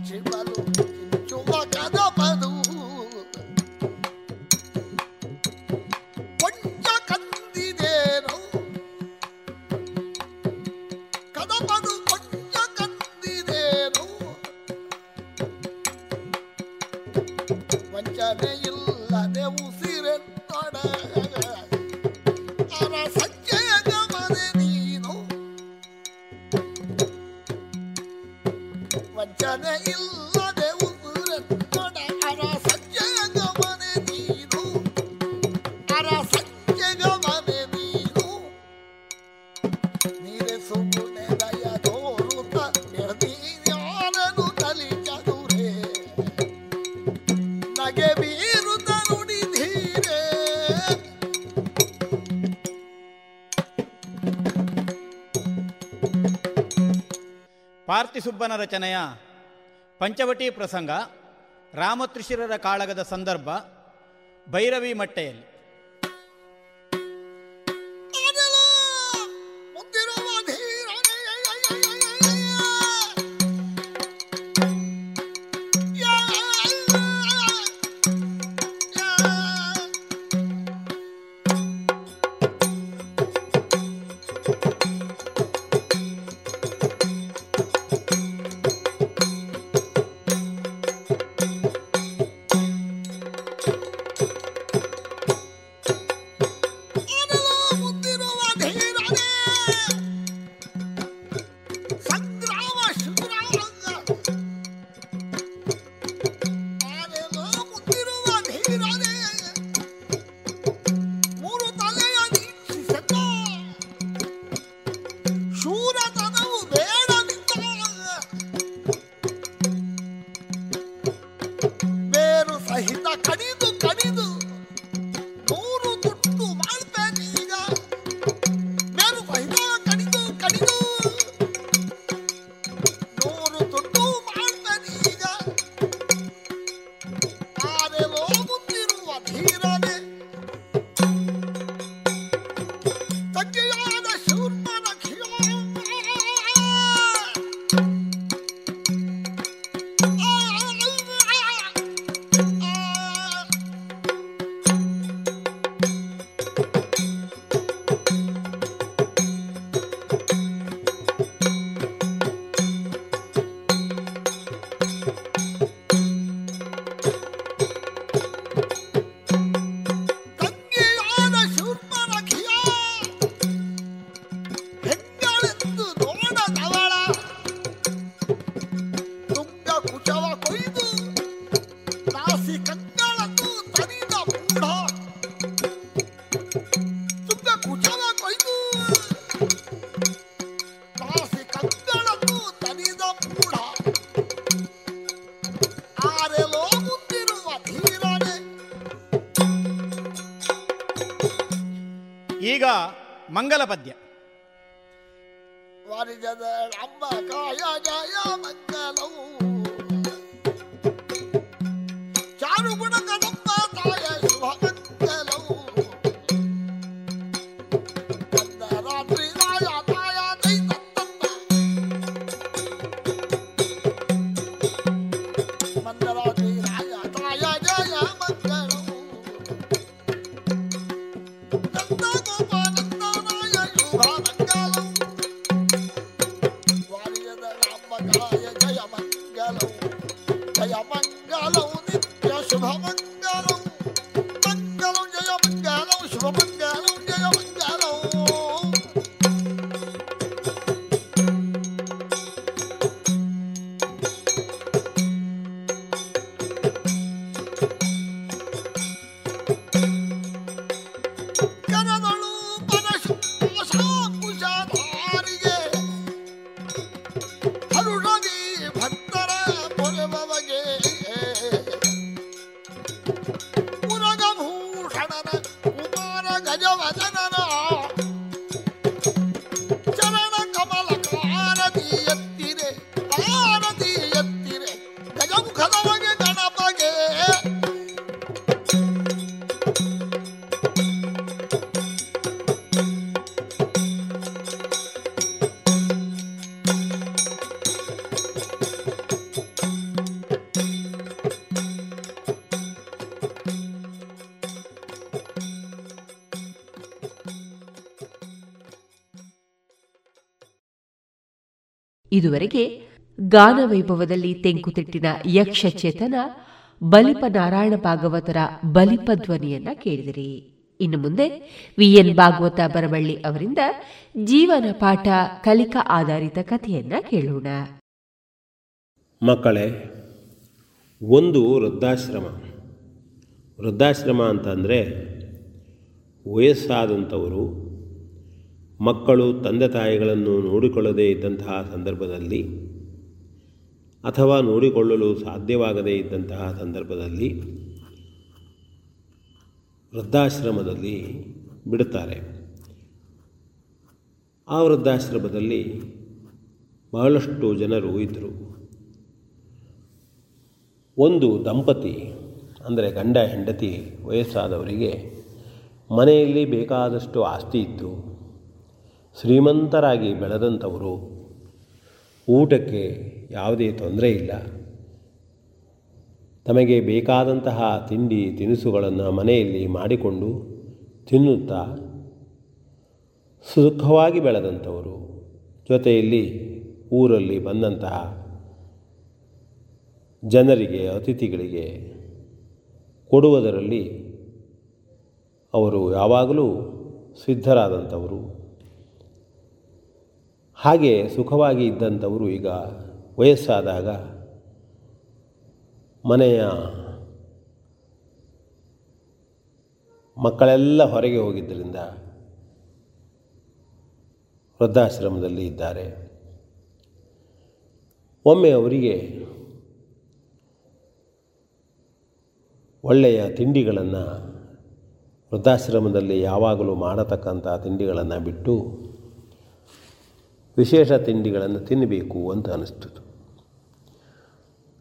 Chick-fil-A. ಸುಬ್ಬನ ರಚನೆಯ ಪಂಚವಟಿ ಪ್ರಸಂಗ ರಾಮತ್ರಿಶಿರರ ಕಾಳಗದ ಸಂದರ್ಭ ಭೈರವಿ ಮಟ್ಟೆಯಲ್ಲಿ ಮಂಗಲ ಪದ್ಯ ವಾರಿಜದ ಅಮ್ಮ ಕಾಯ ಜಯ ಮಂಗಲವು. ಚಾರು ಗುಣ ಇದುವರೆಗೆ ಗಾನವೈಭವದಲ್ಲಿ ತೆಂಕುತಿಟ್ಟಿನ ಯಕ್ಷಚೇತನ ಬಲಿಪ ನಾರಾಯಣ ಭಾಗವತರ ಬಲಿಪ ಧ್ವನಿಯನ್ನ ಕೇಳಿದಿರಿ. ಇನ್ನು ಮುಂದೆ ವಿಎನ್ ಭಾಗವತ ಬರವಳ್ಳಿ ಅವರಿಂದ ಜೀವನ ಪಾಠ ಕಲಿಕಾ ಆಧಾರಿತ ಕಥೆಯನ್ನ ಕೇಳೋಣ. ಮಕ್ಕಳೇ, ಒಂದು ವೃದ್ಧಾಶ್ರಮ. ವೃದ್ಧಾಶ್ರಮ ಅಂತಂದರೆ ವಯಸ್ಸಾದಂಥವರು ಮಕ್ಕಳು ತಂದೆ ತಾಯಿಗಳನ್ನು ನೋಡಿಕೊಳ್ಳದೇ ಇದ್ದಂತಹ ಸಂದರ್ಭದಲ್ಲಿ ಅಥವಾ ನೋಡಿಕೊಳ್ಳಲು ಸಾಧ್ಯವಾಗದೇ ಇದ್ದಂತಹ ಸಂದರ್ಭದಲ್ಲಿ ವೃದ್ಧಾಶ್ರಮದಲ್ಲಿ ಬಿಡುತ್ತಾರೆ. ಆ ವೃದ್ಧಾಶ್ರಮದಲ್ಲಿ ಬಹಳಷ್ಟು ಜನರು ಇದ್ದರು. ಒಂದು ದಂಪತಿ, ಅಂದರೆ ಗಂಡ ಹೆಂಡತಿ ವಯಸ್ಸಾದವರಿಗೆ ಮನೆಯಲ್ಲಿ ಬೇಕಾದಷ್ಟು ಆಸ್ತಿ ಇತ್ತು. ಶ್ರೀಮಂತರಾಗಿ ಬೆಳೆದಂಥವರು, ಊಟಕ್ಕೆ ಯಾವುದೇ ತೊಂದರೆ ಇಲ್ಲ. ತಮಗೆ ಬೇಕಾದಂತಹ ತಿಂಡಿ ತಿನಿಸುಗಳನ್ನು ಮನೆಯಲ್ಲಿ ಮಾಡಿಕೊಂಡು ತಿನ್ನುತ್ತಾ ಸುಖವಾಗಿ ಬೆಳೆದಂಥವರು. ಜೊತೆಯಲ್ಲಿ ಊರಲ್ಲಿ ಬಂದಂತಹ ಜನರಿಗೆ, ಅತಿಥಿಗಳಿಗೆ ಕೊಡುವುದರಲ್ಲಿ ಅವರು ಯಾವಾಗಲೂ ಸಿದ್ಧರಾದಂಥವರು. ಹಾಗೆ ಸುಖವಾಗಿ ಇದ್ದಂಥವರು ಈಗ ವಯಸ್ಸಾದಾಗ ಮನೆಯ ಮಕ್ಕಳೆಲ್ಲ ಹೊರಗೆ ಹೋಗಿದ್ದರಿಂದ ವೃದ್ಧಾಶ್ರಮದಲ್ಲಿ ಇದ್ದಾರೆ. ಒಮ್ಮೆ ಅವರಿಗೆ ಒಳ್ಳೆಯ ತಿಂಡಿಗಳನ್ನು ವೃದ್ಧಾಶ್ರಮದಲ್ಲಿ ಯಾವಾಗಲೂ ಮಾಡತಕ್ಕಂಥ ತಿಂಡಿಗಳನ್ನು ಬಿಟ್ಟು ವಿಶೇಷ ತಿಂಡಿಗಳನ್ನು ತಿನ್ನಬೇಕು ಅಂತ ಅನಿಸ್ತು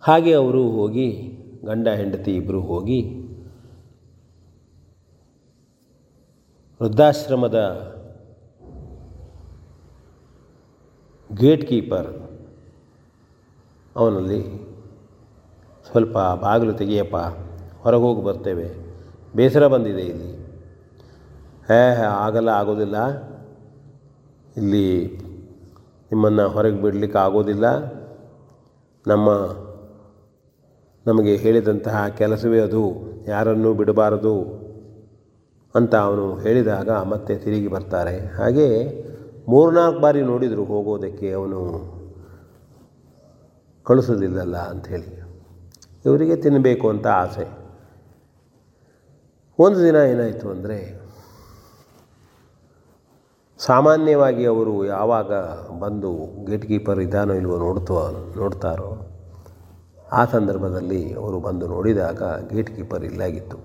ಹಾಗೆ ಅವರು ಹೋಗಿ, ಗಂಡ, ಹೆಂಡತಿ ಇಬ್ಬರು ಹೋಗಿ ವೃದ್ಧಾಶ್ರಮದ ಗೇಟ್ ಕೀಪರ್ ಅವನಲ್ಲಿ ಸ್ವಲ್ಪ ಬಾಗಿಲು ತೆಗೆಯಪ್ಪ, ಹೊರಗೆ ಹೋಗಿ ಬರ್ತೇವೆ, ಬೇಸರ ಬಂದಿದೆ ಇಲ್ಲಿ. ಹೇ, ಆಗಲ್ಲ, ಆಗೋದಿಲ್ಲ. ಇಲ್ಲಿ ನಿಮ್ಮನ್ನು ಹೊರಗೆ ಬಿಡಲಿಕ್ಕೆ ಆಗೋದಿಲ್ಲ. ನಮ್ಮ, ನಮಗೆ ಹೇಳಿದಂತಹ ಕೆಲಸವೇ ಅದು, ಯಾರನ್ನೂ ಬಿಡಬಾರದು ಅಂತ ಅವನು ಹೇಳಿದಾಗ ಮತ್ತೆ ತಿರುಗಿ ಬರ್ತಾರೆ. ಹಾಗೆ ಮೂರ್ನಾಲ್ಕು ಬಾರಿ ನೋಡಿದರು ಹೋಗೋದಕ್ಕೆ ಅವನು ಕಳಿಸೋದಿಲ್ಲಲ್ಲ ಅಂಥೇಳಿ ಇವರಿಗೆ ತಿನ್ನಬೇಕು ಅಂತ ಆಸೆ. ಒಂದು ದಿನ ಏನಾಯಿತು ಅಂದರೆ ಸಾಮಾನ್ಯವಾಗಿ ಅವರು ಯಾವಾಗ ಬಂದು ಗೇಟ್ ಕೀಪರ್ ಇದ್ದಾನೋ ಇಲ್ವೋ ನೋಡ್ತೋ, ನೋಡ್ತಾರೋ, ಆ ಸಂದರ್ಭದಲ್ಲಿ ಅವರು ಬಂದು ನೋಡಿದಾಗ ಗೇಟ್ ಕೀಪರ್ ಇಲ್ಲಾಗಿತ್ತು.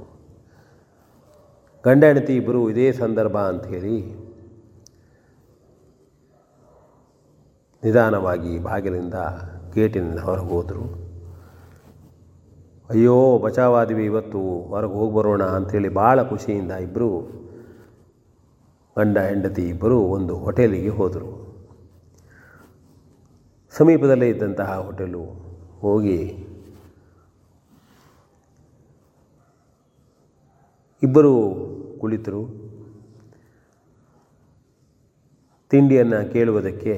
ಗಂಡ ಹೆಂಡತಿ ಇಬ್ಬರು ಇದೇ ಸಂದರ್ಭ ಅಂಥೇಳಿ ನಿಧಾನವಾಗಿ ಬಾಗಿಲಿಂದ ಗೇಟಿನಿಂದ ಹೊರಗೆ ಹೋದರು. ಅಯ್ಯೋ, ಬಚಾವಾದ್ವಿ ಇವತ್ತು, ಹೊರಗೆ ಹೋಗಿ ಬರೋಣ ಅಂಥೇಳಿ ಭಾಳ ಖುಷಿಯಿಂದ ಇಬ್ಬರು ಗಂಡ ಹೆಂಡತಿ ಇಬ್ಬರು ಒಂದು ಹೋಟೆಲಿಗೆ ಹೋದರು. ಸಮೀಪದಲ್ಲೇ ಇದ್ದಂತಹ ಹೋಟೆಲು ಹೋಗಿ ಇಬ್ಬರು ಕುಳಿತರು. ತಿಂಡಿಯನ್ನು ಕೇಳುವುದಕ್ಕೆ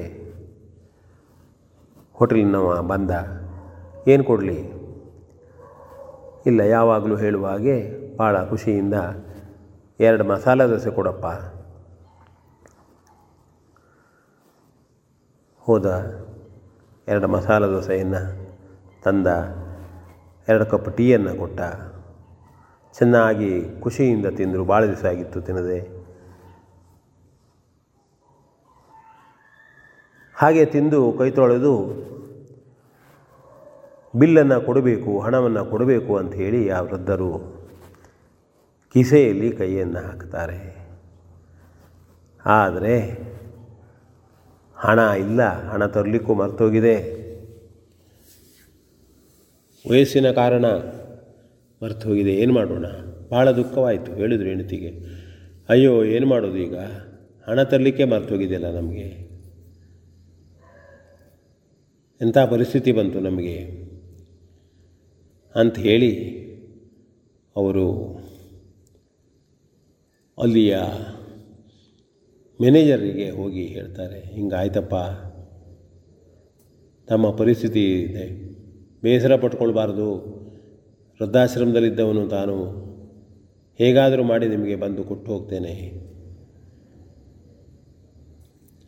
ಹೋಟೆಲಿನವ ಬಂದ, ಏನು ಕೊಡಲಿ? ಇಲ್ಲ, ಯಾವಾಗಲೂ ಹೇಳುವ ಹಾಗೆ ಭಾಳ ಖುಷಿಯಿಂದ ಎರಡು ಮಸಾಲೆ ದೋಸೆ ಕೊಡಪ್ಪ. ಹೋದ ಎರಡು ಮಸಾಲೆ ದೋಸೆಯನ್ನು ತಂದ, ಎರಡು ಕಪ್ ಟೀಯನ್ನು ಕೊಟ್ಟ. ಚೆನ್ನಾಗಿ ಖುಷಿಯಿಂದ ತಿಂದರು ಭಾಳ ದಿವಸ ಆಗಿತ್ತು ತಿನ್ನದೆ. ಹಾಗೆ ತಿಂದು ಕೈ ತೊಳೆದು ಬಿಲ್ಲನ್ನು ಕೊಡಬೇಕು, ಹಣವನ್ನು ಕೊಡಬೇಕು ಅಂತ ಹೇಳಿ ಆ ವೃದ್ಧರು ಕಿಸೆಯಲ್ಲಿ ಕೈಯನ್ನು ಹಾಕ್ತಾರೆ ಆದರೆ ಹಣ ಇಲ್ಲ, ಹಣ ತರಲಿಕ್ಕೂ ಮರ್ತೋಗಿದೆ. ವಯಸ್ಸಿನ ಕಾರಣ ಮರ್ತು ಹೋಗಿದೆ ಏನು ಮಾಡೋಣ? ಭಾಳ ದುಃಖವಾಯಿತು, ಹೇಳಿದ್ರು ಹೆಂಡತಿಗೆ. ಅಯ್ಯೋ, ಏನು ಮಾಡೋದು ಈಗ? ಹಣ ತರಲಿಕ್ಕೆ ಮರ್ತು ಹೋಗಿದೆಯಲ್ಲ ನಮಗೆ? ಎಂಥ ಪರಿಸ್ಥಿತಿ ಬಂತು ನಮಗೆ? ಅಂತ ಹೇಳಿ ಅವರು ಅಲ್ಲಿಯ ಮ್ಯಾನೇಜರಿಗೆ ಹೋಗಿ ಹೇಳ್ತಾರೆ, ಹಿಂಗಾಯ್ತಪ್ಪ. ತಮ್ಮ ಪರಿಸ್ಥಿತಿ ಇದೆ. ಬೇಸರ ಪಟ್ಕೊಳ್ಬಾರ್ದು. ವೃದ್ಧಾಶ್ರಮದಲ್ಲಿದ್ದವನು ತಾನು ಹೇಗಾದರೂ ಮಾಡಿ ನಿಮಗೆ ಬಂದು ಕೊಟ್ಟು ಹೋಗ್ತೇನೆ.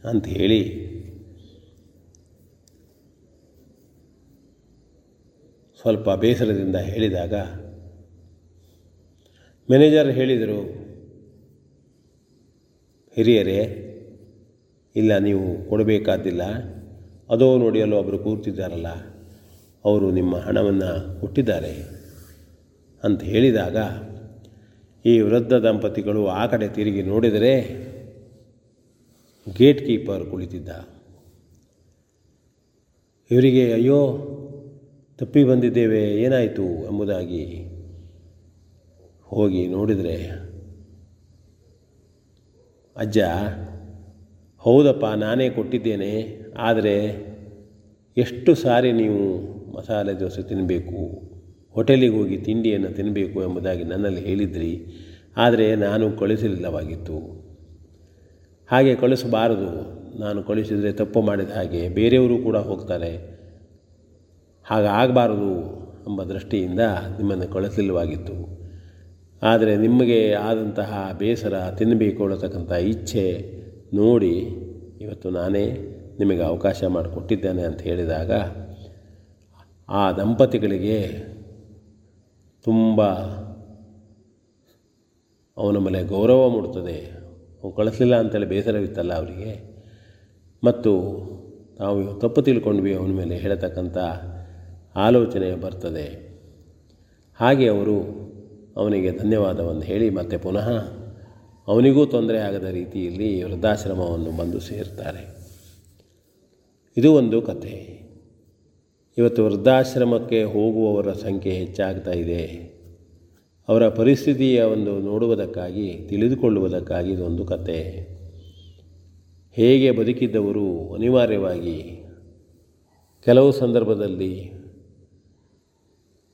ಅಂತ ಹೇಳಿ ಸ್ವಲ್ಪ ಬೇಸರದಿಂದ ಹೇಳಿದಾಗ ಮ್ಯಾನೇಜರ್ ಹೇಳಿದರು ಹಿರಿಯರೇ, ಇಲ್ಲ ನೀವು ಕೊಡಬೇಕಾದಿಲ್ಲ. ಅದೋ ನೋಡಿಯಲು ಒಬ್ಬರು ಕೂರ್ತಿದ್ದಾರಲ್ಲ, ಅವರು ನಿಮ್ಮ ಹಣವನ್ನು ಕೊಟ್ಟಿದ್ದಾರೆ ಅಂತ ಹೇಳಿದಾಗ, ಈ ವೃದ್ಧ ದಂಪತಿಗಳು ಆ ಕಡೆ ತಿರುಗಿ ನೋಡಿದರೆ ಗೇಟ್ ಕೀಪರ್ ಕುಳಿತಿದ್ದ. ಇವರಿಗೆ, ಅಯ್ಯೋ, ತಪ್ಪಿ ಬಂದಿದ್ದೇವೆ, ಏನಾಯಿತು? ಎಂಬುದಾಗಿ ಹೋಗಿ ನೋಡಿದರೆ ಅಜ್ಜ, ಹೌದಪ್ಪ, ನಾನೇ ಕೊಟ್ಟಿದ್ದೇನೆ, ಆದರೆ ಎಷ್ಟು ಸಾರಿ ನೀವು ಮಸಾಲೆ ದೋಸೆ ತಿನ್ನಬೇಕು ಹೋಟೆಲಿಗೆ ಹೋಗಿ ತಿಂಡಿಯನ್ನು ತಿನ್ನಬೇಕು ಎಂಬುದಾಗಿ ನನ್ನಲ್ಲಿ ಹೇಳಿದ್ರಿ, ಆದರೆ ನಾನು ಕಳಿಸಲಿಲ್ಲವಾಗಿತ್ತು ಹಾಗೆ ಕಳಿಸಬಾರದು ನಾನು ಕಳಿಸಿದರೆ ತಪ್ಪು ಮಾಡಿದ ಹಾಗೆ ಬೇರೆಯವರು ಕೂಡ ಹೋಗ್ತಾರೆ. ಹಾಗಾಗಬಾರದು ಎಂಬ ದೃಷ್ಟಿಯಿಂದ ನಿಮ್ಮನ್ನು ಕಳಿಸಲಿಲ್ಲವಾಗಿತ್ತು ಆದರೆ ನಿಮಗೆ ಆದಂತಹ ಬೇಸರ ತಿನ್ನಬೇಕು ಅನ್ನತಕ್ಕಂಥ ಇಚ್ಛೆ ನೋಡಿ ಇವತ್ತು ನಾನೇ ನಿಮಗೆ ಅವಕಾಶ ಮಾಡಿಕೊಟ್ಟಿದ್ದೇನೆ ಅಂತ ಹೇಳಿದಾಗ ಆ ದಂಪತಿಗಳಿಗೆ ತುಂಬ ಅವನ ಮೇಲೆ ಗೌರವ ಮೂಡುತ್ತದೆ. ಅವನು ಕಳಿಸ್ಲಿಲ್ಲ ಅಂತೇಳಿ ಬೇಸರವಿತ್ತಲ್ಲ ಅವರಿಗೆ. ಮತ್ತು ನಾವು ತಪ್ಪು ತಿಳ್ಕೊಂಡ್ವಿ ಅವನ ಮೇಲೆ ಹೇಳತಕ್ಕಂಥ ಆಲೋಚನೆ ಬರ್ತದೆ. ಹಾಗೆ ಅವರು ಅವನಿಗೆ ಧನ್ಯವಾದವನ್ನು ಹೇಳಿ ಮತ್ತೆ ಪುನಃ ಅವನಿಗೂ ತೊಂದರೆ ಆಗದ ರೀತಿಯಲ್ಲಿ ವೃದ್ಧಾಶ್ರಮವನ್ನು ಬಂದು ಸೇರ್ತಾರೆ. ಇದು ಒಂದು ಕತೆ ಇವತ್ತು ವೃದ್ಧಾಶ್ರಮಕ್ಕೆ ಹೋಗುವವರ ಸಂಖ್ಯೆ ಹೆಚ್ಚಾಗ್ತಾ ಇದೆ. ಅವರ ಪರಿಸ್ಥಿತಿಯ ಒಂದು ನೋಡುವುದಕ್ಕಾಗಿ, ತಿಳಿದುಕೊಳ್ಳುವುದಕ್ಕಾಗಿ ಇದೊಂದು ಕತೆ ಹೇಗೆ ಬದುಕಿದ್ದವರು ಅನಿವಾರ್ಯವಾಗಿ ಕೆಲವು ಸಂದರ್ಭದಲ್ಲಿ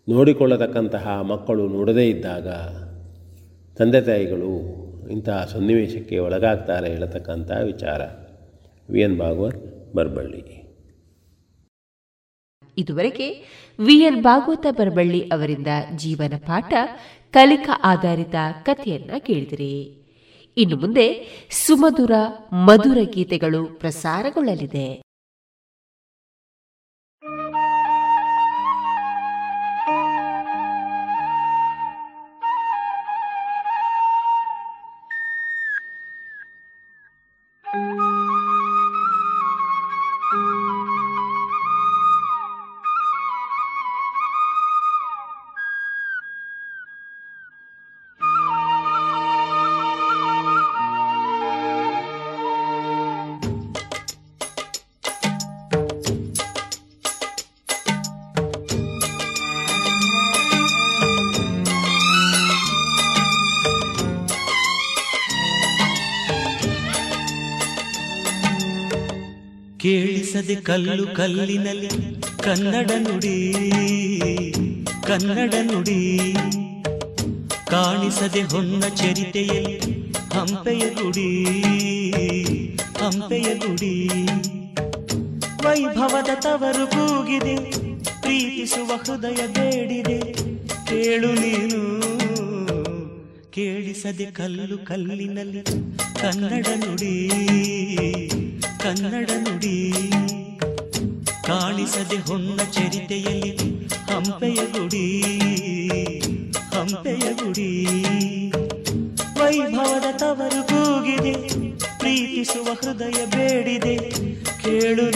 ನೋಡಿಕೊಳ್ಳತಕ್ಕಂತಹ ಮಕ್ಕಳು ನೋಡದೇ ಇದ್ದಾಗ ತಂದೆ ತಾಯಿಗಳು ಇಂತಹ ಸನ್ನಿವೇಶಕ್ಕೆ ಒಳಗಾಗ್ತಾರೆ ಹೇಳತಕ್ಕಂಥ ವಿಚಾರ. ವಿ. ಎನ್. ಭಾಗವತ್ ಬರಬಳ್ಳಿ. ಇದುವರೆಗೆ ವಿ. ಎನ್. ಭಾಗವತ ಬರಬಳ್ಳಿ ಅವರಿಂದ ಜೀವನ ಪಾಠ ಕಲಿಕಾ ಆಧಾರಿತ ಕಥೆಯನ್ನ ಕೇಳಿದಿರಿ. ಇನ್ನು ಮುಂದೆ ಸುಮಧುರ ಮಧುರ ಗೀತೆಗಳು ಪ್ರಸಾರಗೊಳ್ಳಲಿದೆ. ಕೇಳಿಸದೆ ಕಲ್ಲು ಕಲ್ಲಿನಲ್ಲಿ ಕನ್ನಡ ನುಡಿ ಕನ್ನಡ ನುಡಿ ಕಾಣಿಸದೆ ಹೊನ್ನ ಚರಿತೆಯಲ್ಲಿ ಹಂಪೆಯ ಗುಡಿ ಹಂಪೆಯ ಗುಡಿ ವೈಭವದ ತವರು ಕೂಗಿದೆ ಪ್ರೀತಿಸುವ ಹೃದಯ ಬೇಡಿದೆ ಕೇಳು ನೀನು ಕೇಳಿಸದೆ ಕಲ್ಲು ಕಲ್ಲಿನಲ್ಲಿ ಕನ್ನಡ ನುಡಿ ಕನ್ನಡ ನುಡಿ ಕಾಣಿಸದೆ ಹೊನ್ನ ಚರಿತೆಯಲ್ಲಿ ಹಂಪೆಯ ಗುಡಿ ಹಂಪೆಯ ಗುಡಿ. ವೈಭವದ ತವರು ಕೂಗಿದೆ ಪ್ರೀತಿಸುವ ಹೃದಯ ಬೇಡಿದೆ ಕೇಳು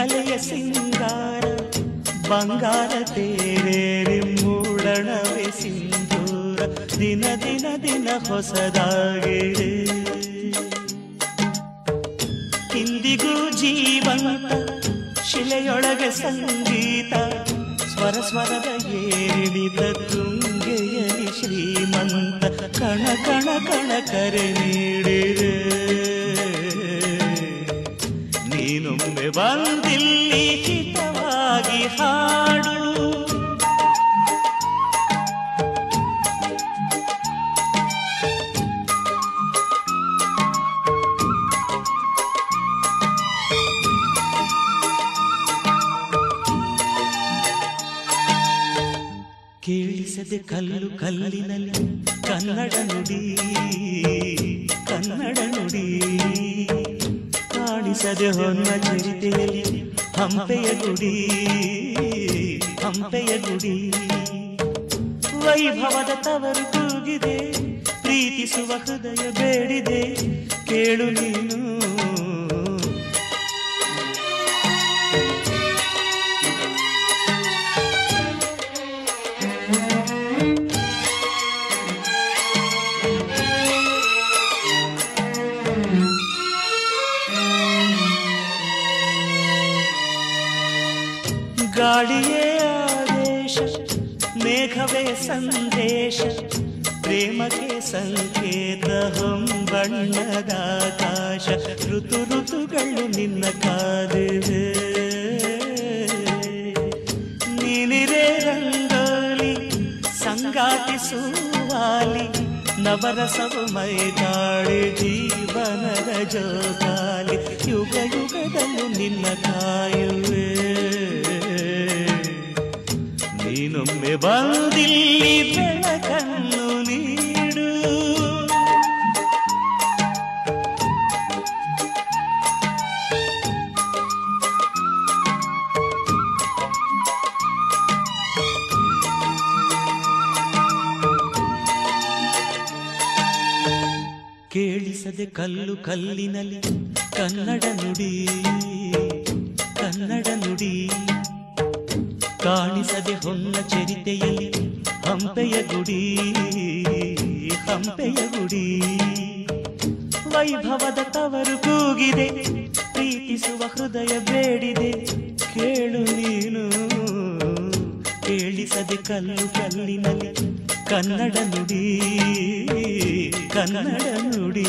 ಕಲೆಯ ಸಿಂಗಾರ, ಬಂಗಾರ ತೇರೇರಿ ಮೂಡಣವೇ ಸಿಂಧೂರ, ದಿನ ದಿನ ದಿನ ಹೊಸದಾಗಿದೆ. ಇಂದಿಗೂ ಜೀವಂತ ಶಿಲೆಯೊಳಗೆ ಸಂಗೀತ, ಸ್ವರ ಸ್ವರದ ಏರಿಳಿದ ತುಂಗೆಯಲಿ ಶ್ರೀಮಂತ, ಕಣ ಕಣ ಕಣ ಕರೆ ನೀಡಿದೆ. ಬಂದಿಲ್ಲಿ ಹಿತವಾಗಿ ಹಾಡು ಕೇಳಿಸದೆ ಕಲ್ಲು ಕಲ್ಲಿನಲ್ಲಿ ಕನ್ನಡ ನುಡಿ ಕಾಣಿಸದೆ ಹೊನ್ನ ಚರಿತೆಯಲ್ಲಿ ಹಂಪೆಯ ಗುಡಿ ಹಂಪೆಯ ಗುಡಿ. ವೈಭವದ ತವರು ಕೂಗಿದೆ, ಪ್ರೀತಿಸುವ ಹೃದಯ ಬೇಡಿದೆ. ಕೇಳು ನೀನು ಪ್ರೇಮಕ್ಕೆ ಸಂಕೇತ ಹೊಂಬಣ್ಣದ ಆಕಾಶ ಋತು ಋತುಗಳು ನಿನ್ನ ಕಾದಿವೆ ನೀನಿರೇ ರಂಗೋಲಿ ಸಂಗಾತಿಸುವಾಲಿ ನವರಸವು ಮೈದಾಳಿ ಜೀವನದ ಜೋಗಾಲಿ ಯುಗ ಯುಗದಲ್ಲೂ ನಿನ್ನ ಕಾಯುವೆ. ನೀನೊಮ್ಮೆ ಬಂದಿಲ್ಲಿ ಬೆಳಕನ್ನು ಕೇಳಿಸದೆ ಕಲ್ಲು ಕಲ್ಲಿನಲ್ಲಿ. ಕನ್ನಡ ನುಡಿ ಕನ್ನಡ ನುಡಿ. ಕಾಣಿಸದೆ ಹೊನ್ನ ಚರಿತೆಯಲ್ಲಿ ಹಂಪೆಯ ಗುಡಿ ಹಂಪೆಯ ಗುಡಿ. ವೈಭವದ ತವರು ಕೂಗಿದೆ, ಪ್ರೀತಿಸುವ ಹೃದಯ ಬೇಡಿದೆ. ಕೇಳು ನೀನು, ಕೇಳಿಸದೆ ಕಲ್ಲು ಕಲ್ಲಿನಲ್ಲಿ ಕನ್ನಡ ನುಡಿ ಕನ್ನಡ ನುಡಿ.